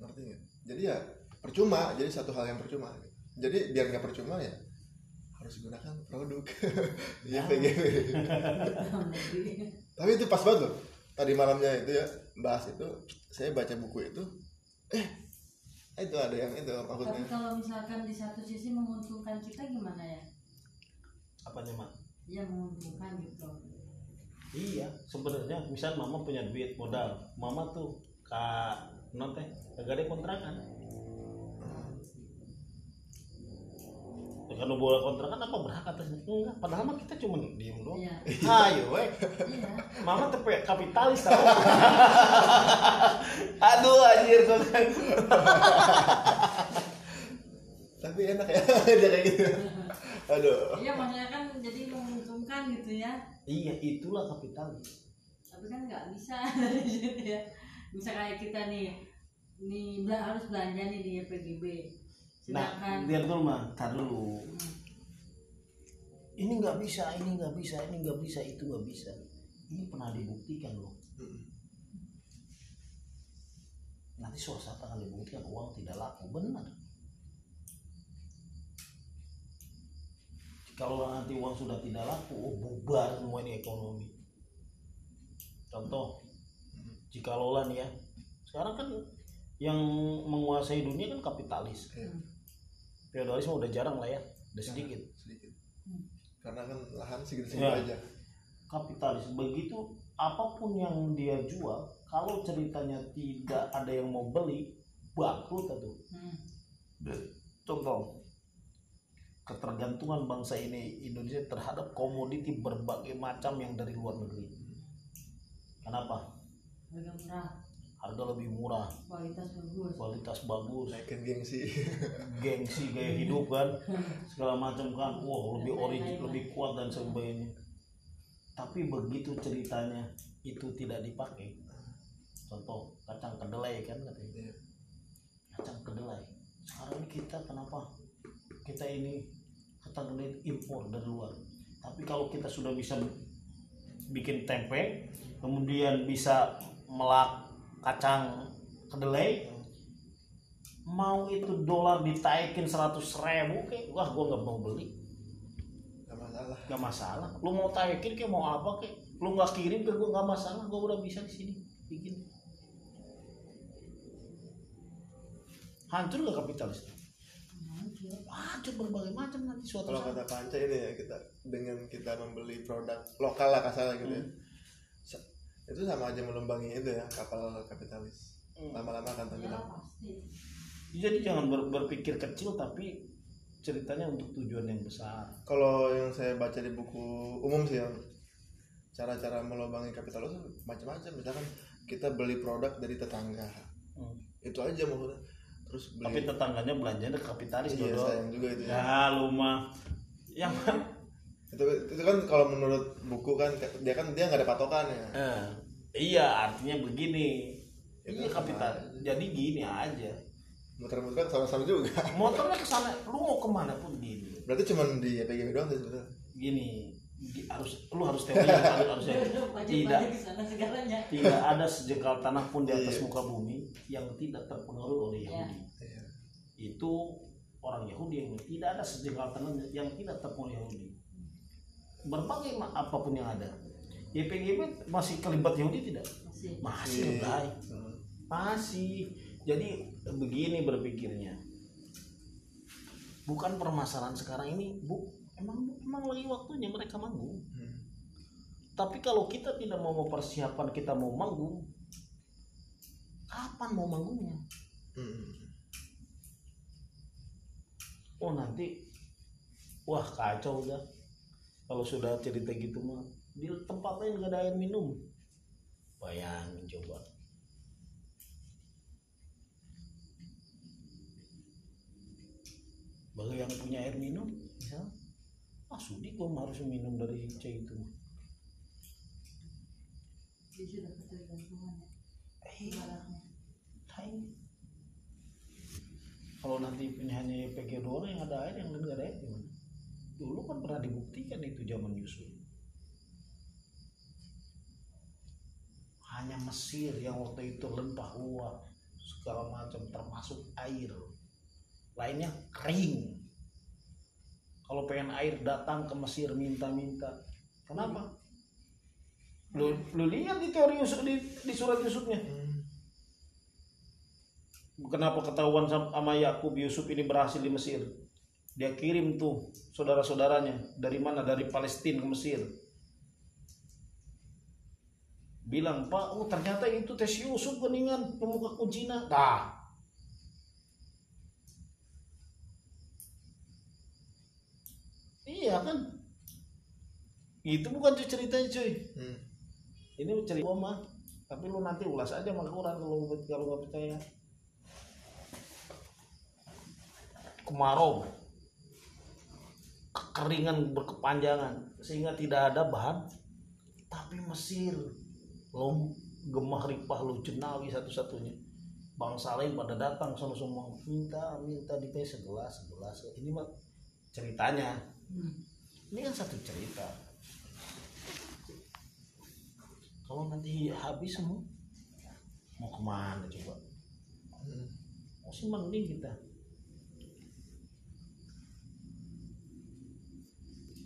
Ngerti nggak? Jadi ya percuma jadi satu hal yang percuma. Jadi biar nggak percuma ya harus gunakan produk. Ya tapi itu pas banget loh. Tadi malamnya itu ya bahas itu saya baca buku itu eh itu ada yang itu tapi maksudnya kalau misalkan di satu sisi menguntungkan kita gimana ya Apanya mak? ya menguntungkan gitu Iya, sebenarnya misal mama punya duit modal, mama tuh kak non teh kagak ada kontrakan. Kalau bawa kontrakan apa berhak atasnya? Enggak, padahal mah kita cuma diem doang. iya Ayo, weh. iya Mama tuh pe- kapitalis tau. Aduh anjir kok kan. tapi enak ya dia kayak gitu aduh iya maksudnya kan jadi menguntungkan gitu ya Iya, itulah kapitalis. tapi kan nggak bisa dari situ ya bisa kayak kita nih nih harus belanja nih di PGB Nah, lihat dulu mah, tar dulu. Hmm. Ini nggak bisa, ini nggak bisa, ini nggak bisa, itu nggak bisa. Ini pernah dibuktikan loh. Nanti suatu saat akan dibuktikan uang tidak laku, benar. Kalau nanti uang sudah tidak laku, oh bubar semua ini ekonomi. Contoh, jika lola nih ya, sekarang kan yang menguasai dunia kan kapitalis. Iya, Feodalisme udah jarang lah ya, udah sedikit. sedikit. Hmm. karena kan lahan segitu segitu Ya. aja. Kapitalis begitu apa pun yang dia jual kalau ceritanya tidak ada yang mau beli bangkrut tuh. Hmm, contoh ketergantungan bangsa ini Indonesia terhadap komoditi berbagai macam yang dari luar negeri. Kenapa? Harga murah harga lebih murah. Kualitas bagus. Kualitas bagus. Naikin gengsi. Gengsi gaya hidup kan. Segala macam kan. Wah lebih origin lebih kuat dan sebagainya. Tapi begitu ceritanya itu tidak dipakai. Contoh kacang kedelai kan katanya. Iya. kacang kedelai. Sekarang ini kita kenapa? Kita ini kacang kedelai impor dari luar. Tapi kalau kita sudah bisa bikin tempe kemudian bisa melak kacang kedelai. Mau itu dolar ditaikin 100 ribu kayak wah gua nggak mau beli. Nggak masalah. Nggak masalah. Lu mau taikin kayak mau apa kayak lu nggak kirim ke gua nggak masalah. Gua udah bisa di sini. Bikin. Hancur nggak kapitalis? Hancur berbagai macam nanti suatu kalau saat. kata Panca ini ya kita dengan kita membeli produk lokal lah kasarnya gitu ya. Hmm. sa- itu sama aja melumbangi itu ya kapal kapitalis. Hmm. lama-lama akan ya tenggelam pasti. Jadi jangan ber- berpikir kecil tapi ceritanya untuk tujuan yang besar. Kalau yang saya baca di buku umum sih yang cara-cara melubangi kapitalis macam-macam. Misalkan kita beli produk dari tetangga. Hmm. itu aja maksudnya. Terus beli tapi tetangganya belanjanya ke kapitalis iya sayang juga itu ya. ya lu mah. Yang itu itu kan kalau menurut buku kan dia kan dia nggak ada patokan ya. Eh, iya artinya begini. Ya, iya kan, kapital jadi gini aja. Muter-muter sama-sama juga. Motornya ke sana lu mau ke mana pun gini. Berarti cuma di PGW doang sih sebetulnya? Gini di- harus lu harus teori harus, harus tidak tidak ada sejengkal tanah pun di atas Iya. muka bumi yang tidak terpengaruh oleh Iya. Yahudi. Iya. itu orang Yahudi yang tidak ada sejengkal tanah yang tidak terpengaruh Yahudi berbagai apa pun yang ada. YPGB masih kelibat Yahudi tidak? Masih. masih Iya. baik. Masih. Jadi begini berpikirnya. Bukan permasalahan sekarang ini bu. Emang emang lagi waktunya mereka manggung. Hmm. tapi kalau kita tidak mau mempersiapkan kita mau manggung kapan mau manggungnya? Hmm. oh nanti wah kacau udah kalau sudah cerita gitu mah di tempat lain gak ada air minum bayangin coba bagi yang punya air minum misal ah sudi gua harus minum dari C itu mah Dia sudah ketergantungan ya. Eh. Kalau nanti punya hanya YPG doang yang ada air, yang lain nggak ada air gimana? Dulu kan pernah dibuktikan itu zaman Yusuf. Hanya Mesir yang waktu itu lempah uap segala macam termasuk air. Lainnya kering. Kalau pengen air datang ke Mesir minta-minta. Kenapa? Lu, lu lihat di teori Yusuf di, di surat Yusufnya. Hmm. Kenapa ketahuan sam- sama Yakub Yusuf ini berhasil di Mesir? Dia kirim tuh saudara-saudaranya dari mana? Dari Palestina ke Mesir. Bilang, Pak, oh ternyata itu tes Yusuf geningan pemuka kuncina. Nah, iya kan? Itu bukan cuy ceritanya cuy. Hmm. Ini cerita gua mah. Tapi lu nanti ulas aja sama Quran kalau kalau nggak percaya. Kemarau, kekeringan berkepanjangan sehingga tidak ada bahan. Tapi Mesir, lo gemah ripah lu jenawi satu-satunya. Bangsa lain pada datang sama semua minta minta di segelas segelas. Ini mah ceritanya. Hmm. Ini kan satu cerita. Kalau nanti habis semua, mau ke mana coba? Hmm. Mau sih mending kita.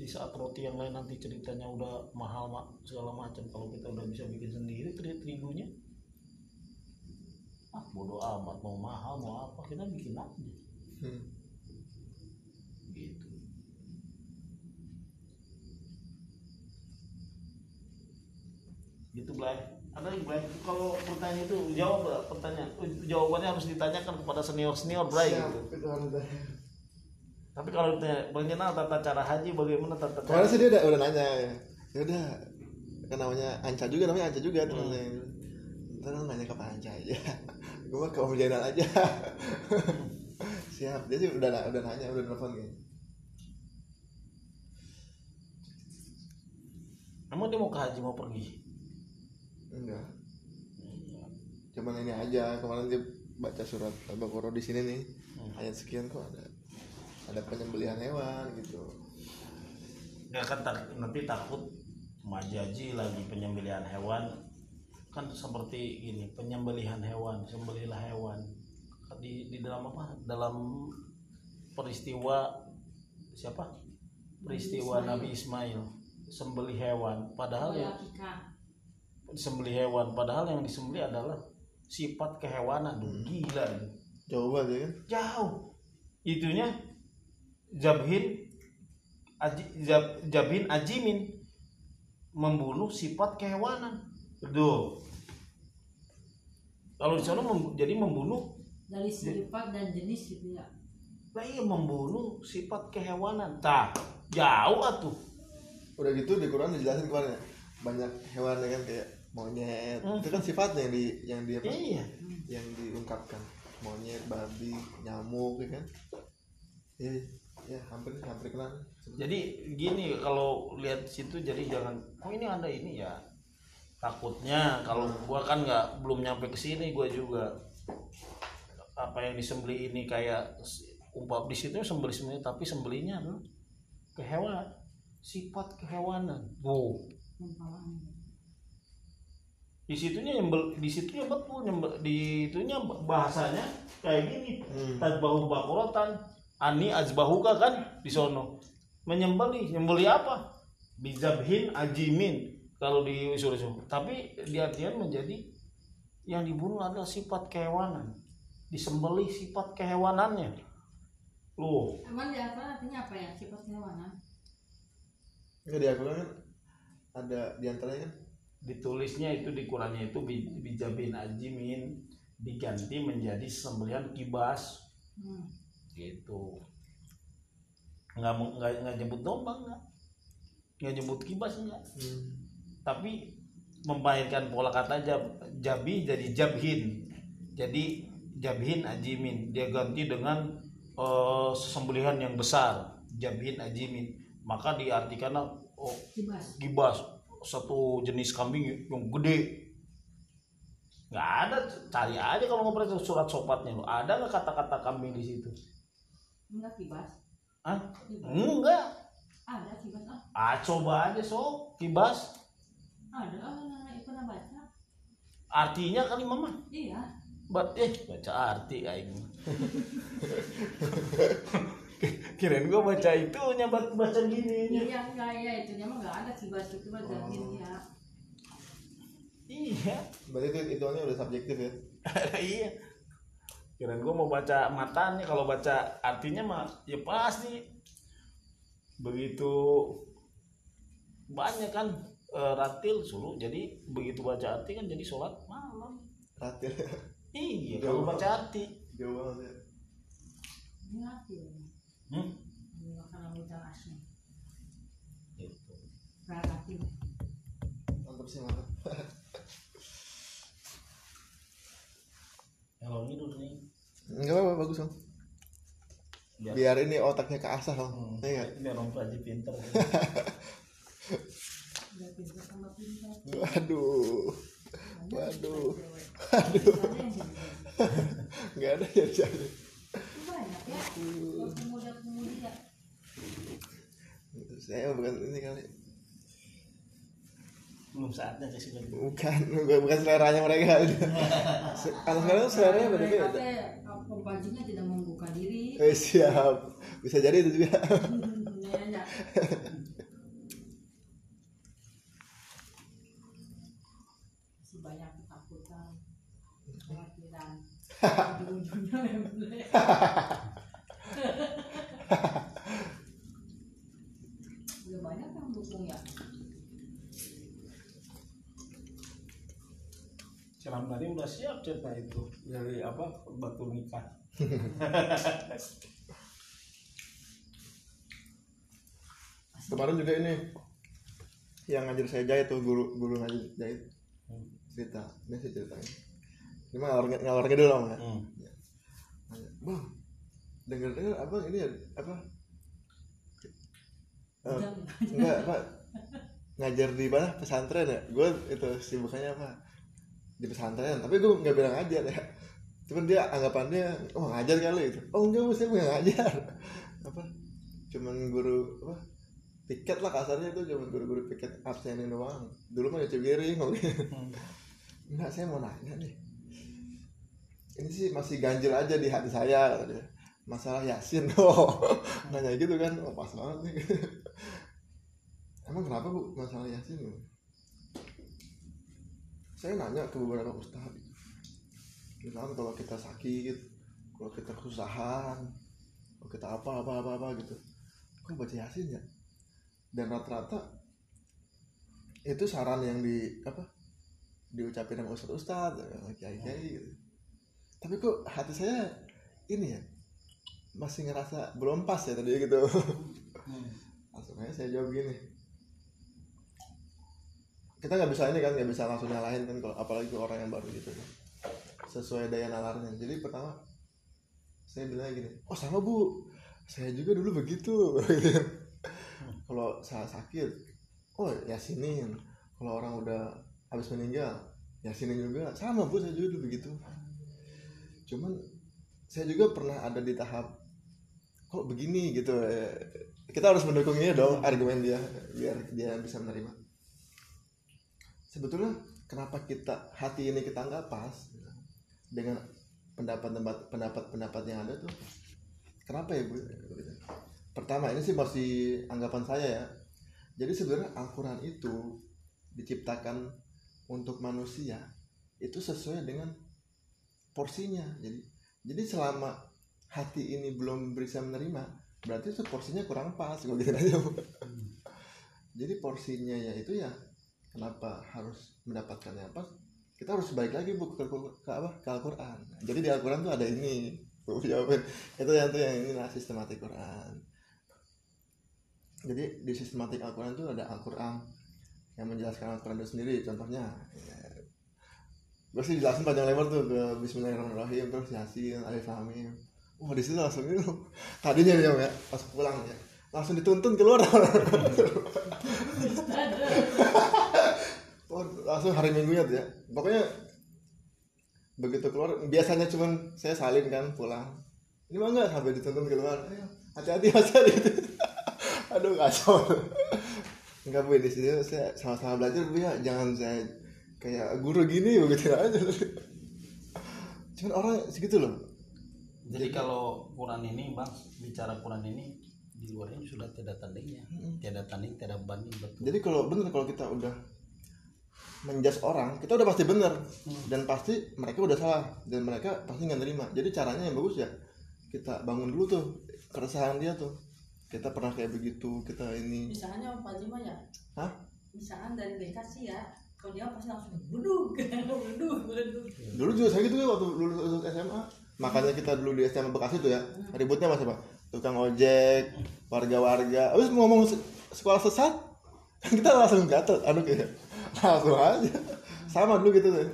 Di saat roti yang lain nanti ceritanya udah mahal mak segala macam. Kalau kita udah bisa bikin sendiri teri terigunya, ah bodoh amat mau mahal mau apa kita bikin aja. Hmm. Gitu. gitu Blay ada lagi Blay kalau pertanyaan itu jawab lah pertanyaan Eh, jawabannya harus ditanyakan kepada senior senior Blay gitu. Tapi kalau ditanya mengenal tata cara haji bagaimana tata cara Kemarin sih dia udah, udah nanya ya. Udah kan namanya Anca juga namanya Anca juga teman Hmm. lu nanya kapan Anca aja. Gue mah ke Om Jainal aja. Siap. Dia sih udah udah nanya, udah telepon kayaknya. emang dia mau ke haji mau pergi Enggak. Cuman ini aja kemarin dia baca surat Al-Baqarah di sini nih. Hmm. Ayat sekian kok ada ada penyembelihan hewan gitu. nggak kan tak- nanti takut majaji lagi penyembelihan hewan. Kan seperti ini penyembelihan hewan sembelilah hewan. Di di dalam apa? Dalam peristiwa siapa? Peristiwa Nabi Ismail. Sembelih hewan. Padahal yang akikah. sembelih hewan padahal yang disembelih adalah sifat kehewanan. Duh, gila ini. Coba aja kan. jauh. Itunya jabhin aji, jab, jabhin ajimin membunuh sifat kehewanan Duh. kalau di sana mem- jadi membunuh dari sifat dan jenis gitu ya lah iya membunuh sifat kehewanan tak jauh atuh Udah gitu di Quran dijelasin kemarin ya. Banyak hewan ya kan kayak monyet. Hmm. Itu kan sifatnya yang di yang dia iya yang diungkapkan monyet babi nyamuk ya kan ya ya hampir hampir kenal. Jadi gini kalau lihat situ jadi jangan oh ini ada ini ya. Takutnya kalau gua kan nggak belum nyampe ke sini gua juga. Apa yang disembeli ini kayak umpam di situ sembeli sembeli tapi sembelinya adalah ke hewan sifat kehewanan. Wow. Di situnya nyembel di situnya betul nyembel di itunya bahasanya kayak gini. Hmm. tadbahu bakorotan ani azbahuka kan di sono. Menyembeli nyembeli apa? Bizabhin ajimin kalau di suruh tapi di artian menjadi yang dibunuh adalah sifat kehewanan. Disembeli sifat kehewanannya. Loh. Emang di Al-Quran artinya apa ya? Sifat kehewanan. Enggak di Al-Quran kan ada di antaranya kan? Ditulisnya itu di Qurannya itu bi- bijabin ajimin diganti menjadi sembelihan kibas. Hmm. Gitu. Nggak nggak nggak nyebut domba nggak. Nggak nyebut kibas enggak hmm. tapi memainkan pola kata jab, jabi jadi jabhin. Jadi jabhin ajimin dia ganti dengan eh, sembelihan yang besar. Jabhin ajimin maka diartikan oh, Kibas. gibas satu jenis kambing yang gede. Nggak ada. Cari aja kalau ngobrol surat sopatnya lo ada nggak kata-kata kambing di situ Enggak kibas. ah Kibas. enggak Ada kibas. Ah, ah coba aja so kibas ada. Oh, nah, nah, pernah baca. artinya kali mama Iya. Bat eh baca arti aing. Kirain gua baca itu nyabat baca gini. Iya, enggak ya itu mah enggak ada kibas itu mah jahil ya. Iya. berarti itu hitungannya udah subjektif ya iya. Kirain gua mau baca matanya kalau baca artinya mah ya pasti begitu banyak kan eh, ratil suruh jadi begitu baca arti kan jadi sholat malam ratil iya kalau baca arti jauh banget ya Ini hati. hmm? Ini makanan hutan asli. gitu. Berarti. mantap sih mantap kalau ngidur nih enggak apa-apa bagus dong biar biar ini otaknya keasah dong Hmm, iya ini orang pelajar pinter waduh Waduh. cewek. Banyak yang gitu. nggak ada ya jadi ya. Ya. saya bukan ini kali belum saatnya sih sudah bukan bukan, bukan seleranya mereka kalau sekarang seleranya beda Mereka beda teh, pembajinya tidak membuka diri. eh, siap bisa jadi itu juga Ya, ya. Masih banyak ketakutan, kekhawatiran. Ujung-ujungnya memble. Udah banyak yang dukung ya. Ceram tadi udah siap cerita itu dari apa batu nikah. kemarin juga ini yang ngajar saya jahit tuh guru guru ngajar jahit. Hmm. cerita ini sih ceritanya. Ini mah ngalor ngalor ngidul dong ya. Hmm. Nanya, bang dengar dengar apa ini ya apa? Eh, Jam. enggak apa ngajar di mana? Pesantren ya? Gue itu sibukannya apa di pesantren tapi gue nggak bilang ngajar ya. Cuman dia anggapannya oh ngajar kali itu oh enggak saya nggak ngajar. Apa? Cuman guru apa? Piket lah kasarnya itu cuman guru-guru piket absenin doang. Dulu mah nyuci piring Hmm. enggak saya mau nanya nih. Ini sih masih ganjil aja di hati saya masalah yasin. Oh nanya gitu kan oh, pas banget nih. Emang kenapa bu masalah yasin? bu saya nanya ke beberapa ustadz. Bilang kalau kita sakit kalau kita kesusahan kalau kita apa apa apa apa gitu. Kok baca yasin ya? Dan rata-rata itu saran yang di apa diucapin sama ustadz ustadz kiai kiai gitu. Tapi kok hati saya ini ya masih ngerasa belum pas ya tadi gitu. Hmm. langsung aja saya jawab gini kita nggak bisa ini kan nggak bisa langsung nyalahin kan kalau apalagi ke orang yang baru gitu kan. Sesuai daya nalarnya. Jadi pertama saya bilang gini oh sama bu. Saya juga dulu begitu. Kalau saya sakit oh yasinin. Kalau orang udah habis meninggal yasinin juga. Sama bu saya juga dulu begitu. Cuman saya juga pernah ada di tahap kok begini? gitu. Eh, kita harus mendukung ini dong argumen dia biar dia bisa menerima sebetulnya kenapa kita hati ini kita nggak pas dengan pendapat-pendapat pendapat-pendapat yang ada tuh? Kenapa ya bu? Pertama ini sih masih anggapan saya ya. Jadi sebenarnya Al-Quran itu diciptakan untuk manusia itu sesuai dengan porsinya. Jadi jadi selama hati ini belum bisa menerima berarti itu porsinya kurang pas kalau gitu aja Bu. jadi porsinya ya itu ya kenapa harus mendapatkan yang pas kita harus balik lagi bu ke, apa? Ke Al-Quran. Jadi di Al-Quran tuh ada ini. Itu yang tuh yang ini lah sistematik Quran. Jadi di sistematik Al-Quran tuh ada Al-Quran yang menjelaskan Al-Quran itu sendiri contohnya. Ya, gue sih jelasin panjang lebar tuh ke Bismillahirrahmanirrahim terus Yasin Alif Lam Mim. Wah di situ langsung itu. Tadinya ya pas pulang ya langsung dituntun keluar oh, langsung hari minggunya tuh ya. Pokoknya begitu keluar biasanya cuman saya salin kan pulang. Ini mah enggak sampai dituntun keluar? Hati-hati mas gitu aduh kacau. Enggak bu di sini saya sama-sama belajar bu ya. Jangan saya kayak guru gini begitu aja. Cuman orang segitu loh. Jadi kalau Quran ini bang bicara Quran ini di luarnya sudah tidak tandingnya, tiada tanding, tiada banding betul. jadi kalau bener kalau kita udah menjas orang kita udah pasti bener. Dan pasti mereka udah salah dan mereka pasti nggak nerima. Jadi caranya yang bagus ya kita bangun dulu tuh keresahan dia tuh. Kita pernah kayak begitu kita ini. Misalnya Om Pak Jima ya? Hah? Misalkan dari bekasi ya kalau dia pasti langsung beduk beduk beduk dulu juga saya gitu ya waktu lulus, SMA makanya kita dulu di SMA Bekasi tuh ya ributnya mas apa tukang ojek warga-warga. Abis ngomong se- sekolah sesat kita langsung gatel anu kayak langsung aja sama dulu gitu deh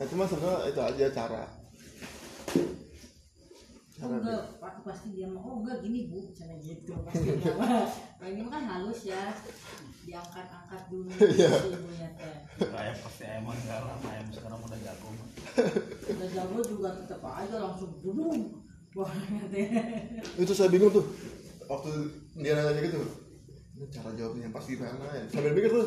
nah, cuma sebenarnya itu aja cara Oh enggak, waktu pasti dia mau, oh enggak gini bu, misalnya gitu pasti. Kalau ini kan halus ya, diangkat-angkat dulu Iya. si ibunya teh. Ayam pasti ayam enggak lah, ayam sekarang udah jago. Udah jago juga tetap aja langsung teh. itu saya bingung tuh waktu dia nanya gitu ini cara jawabnya pas gimana ya sambil mikir tuh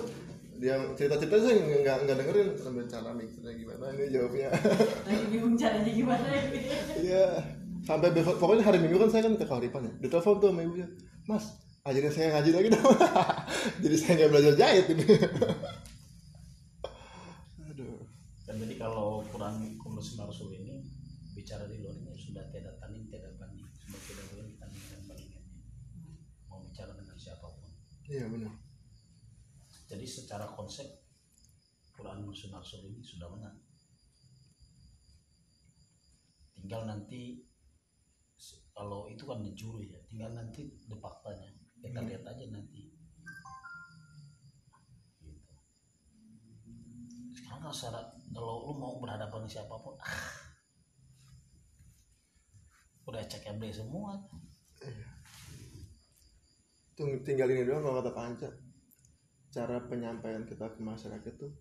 dia cerita-cerita saya nggak nggak dengerin sambil cara mikirnya gimana ini jawabnya Lagi bingung caranya gimana ya. Iya. Sampai besok pokoknya hari Minggu kan saya kan ke Kauripan ya. Ditelepon tuh sama ibunya. Mas, ajarin saya ngaji lagi dong. Jadi saya nggak belajar jahit ini. Aduh. Dan jadi kalau Quran Quran Sunnah Rasul ini bicara di luarnya sudah tidak tanding, tidak banding, sudah tidak boleh dan bandingannya. Mau bicara dengan siapa pun. Iya benar. Jadi secara konsep Quran Sunnah Rasul ini sudah menang. Tinggal nanti kalau itu kan dicuri ya, tinggal nanti de faktanya. Kita Hmm. lihat aja nanti. Gitu. Sekarang kalau syarat kalau lu mau berhadapan siapa pun, ah, udah cek MD semua. Tuh tinggal ini doang kalau kata Panca. Cara penyampaian kita ke masyarakat tuh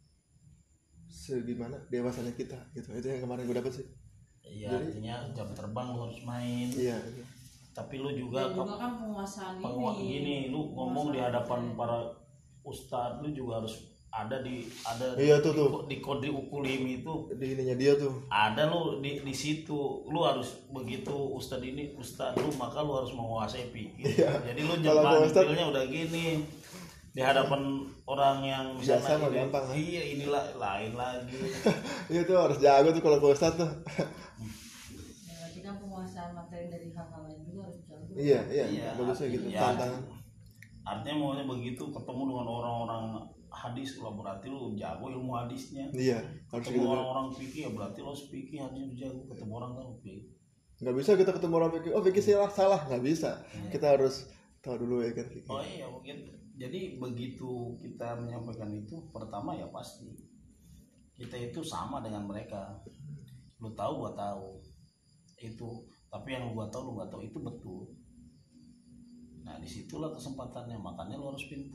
segimana dewasanya kita gitu. Itu yang kemarin gue dapet sih. Iya, Jadi- artinya jam terbang lu harus main. Iya. iya. Tapi lu juga Dan juga kan penguasaan penguat ini. gini lu ngomong di Penguasaan hadapan para ustadz lu juga harus ada di ada Iya, di, tuh, tuh. di kode ukulim itu Di ininya dia tuh. ada lu di di situ lu harus begitu ustadz ini ustadz lu maka lu harus menguasai fikih Iya. jadi lu jangan udah gini di hadapan orang yang Biasa mah gampang, kan? iya inilah lain lagi Iya tuh harus jago tuh kalau ke Ustadz tuh. Ya, berarti kan penguasaan materi dari hal-hal lain juga harus jago. iya, iya, Iya, bagusnya gitu. iya. Tantangan. artinya maunya begitu ketemu dengan orang-orang hadis lah berarti lu jago ilmu hadisnya Iya, harus ketemu gitu. orang-orang fikih ya berarti lo fikih lu jago ketemu orang kan fikih nggak bisa kita ketemu orang pikir oh pikir salah salah nggak bisa kita harus tahu dulu ya kan Fikir. oh iya begitu jadi begitu kita menyampaikan itu pertama ya pasti kita itu sama dengan mereka. Lu tahu gua tahu itu. Tapi yang gak tahu lu gak tahu itu betul. Nah di situlah kesempatannya. Makanya lu harus pintar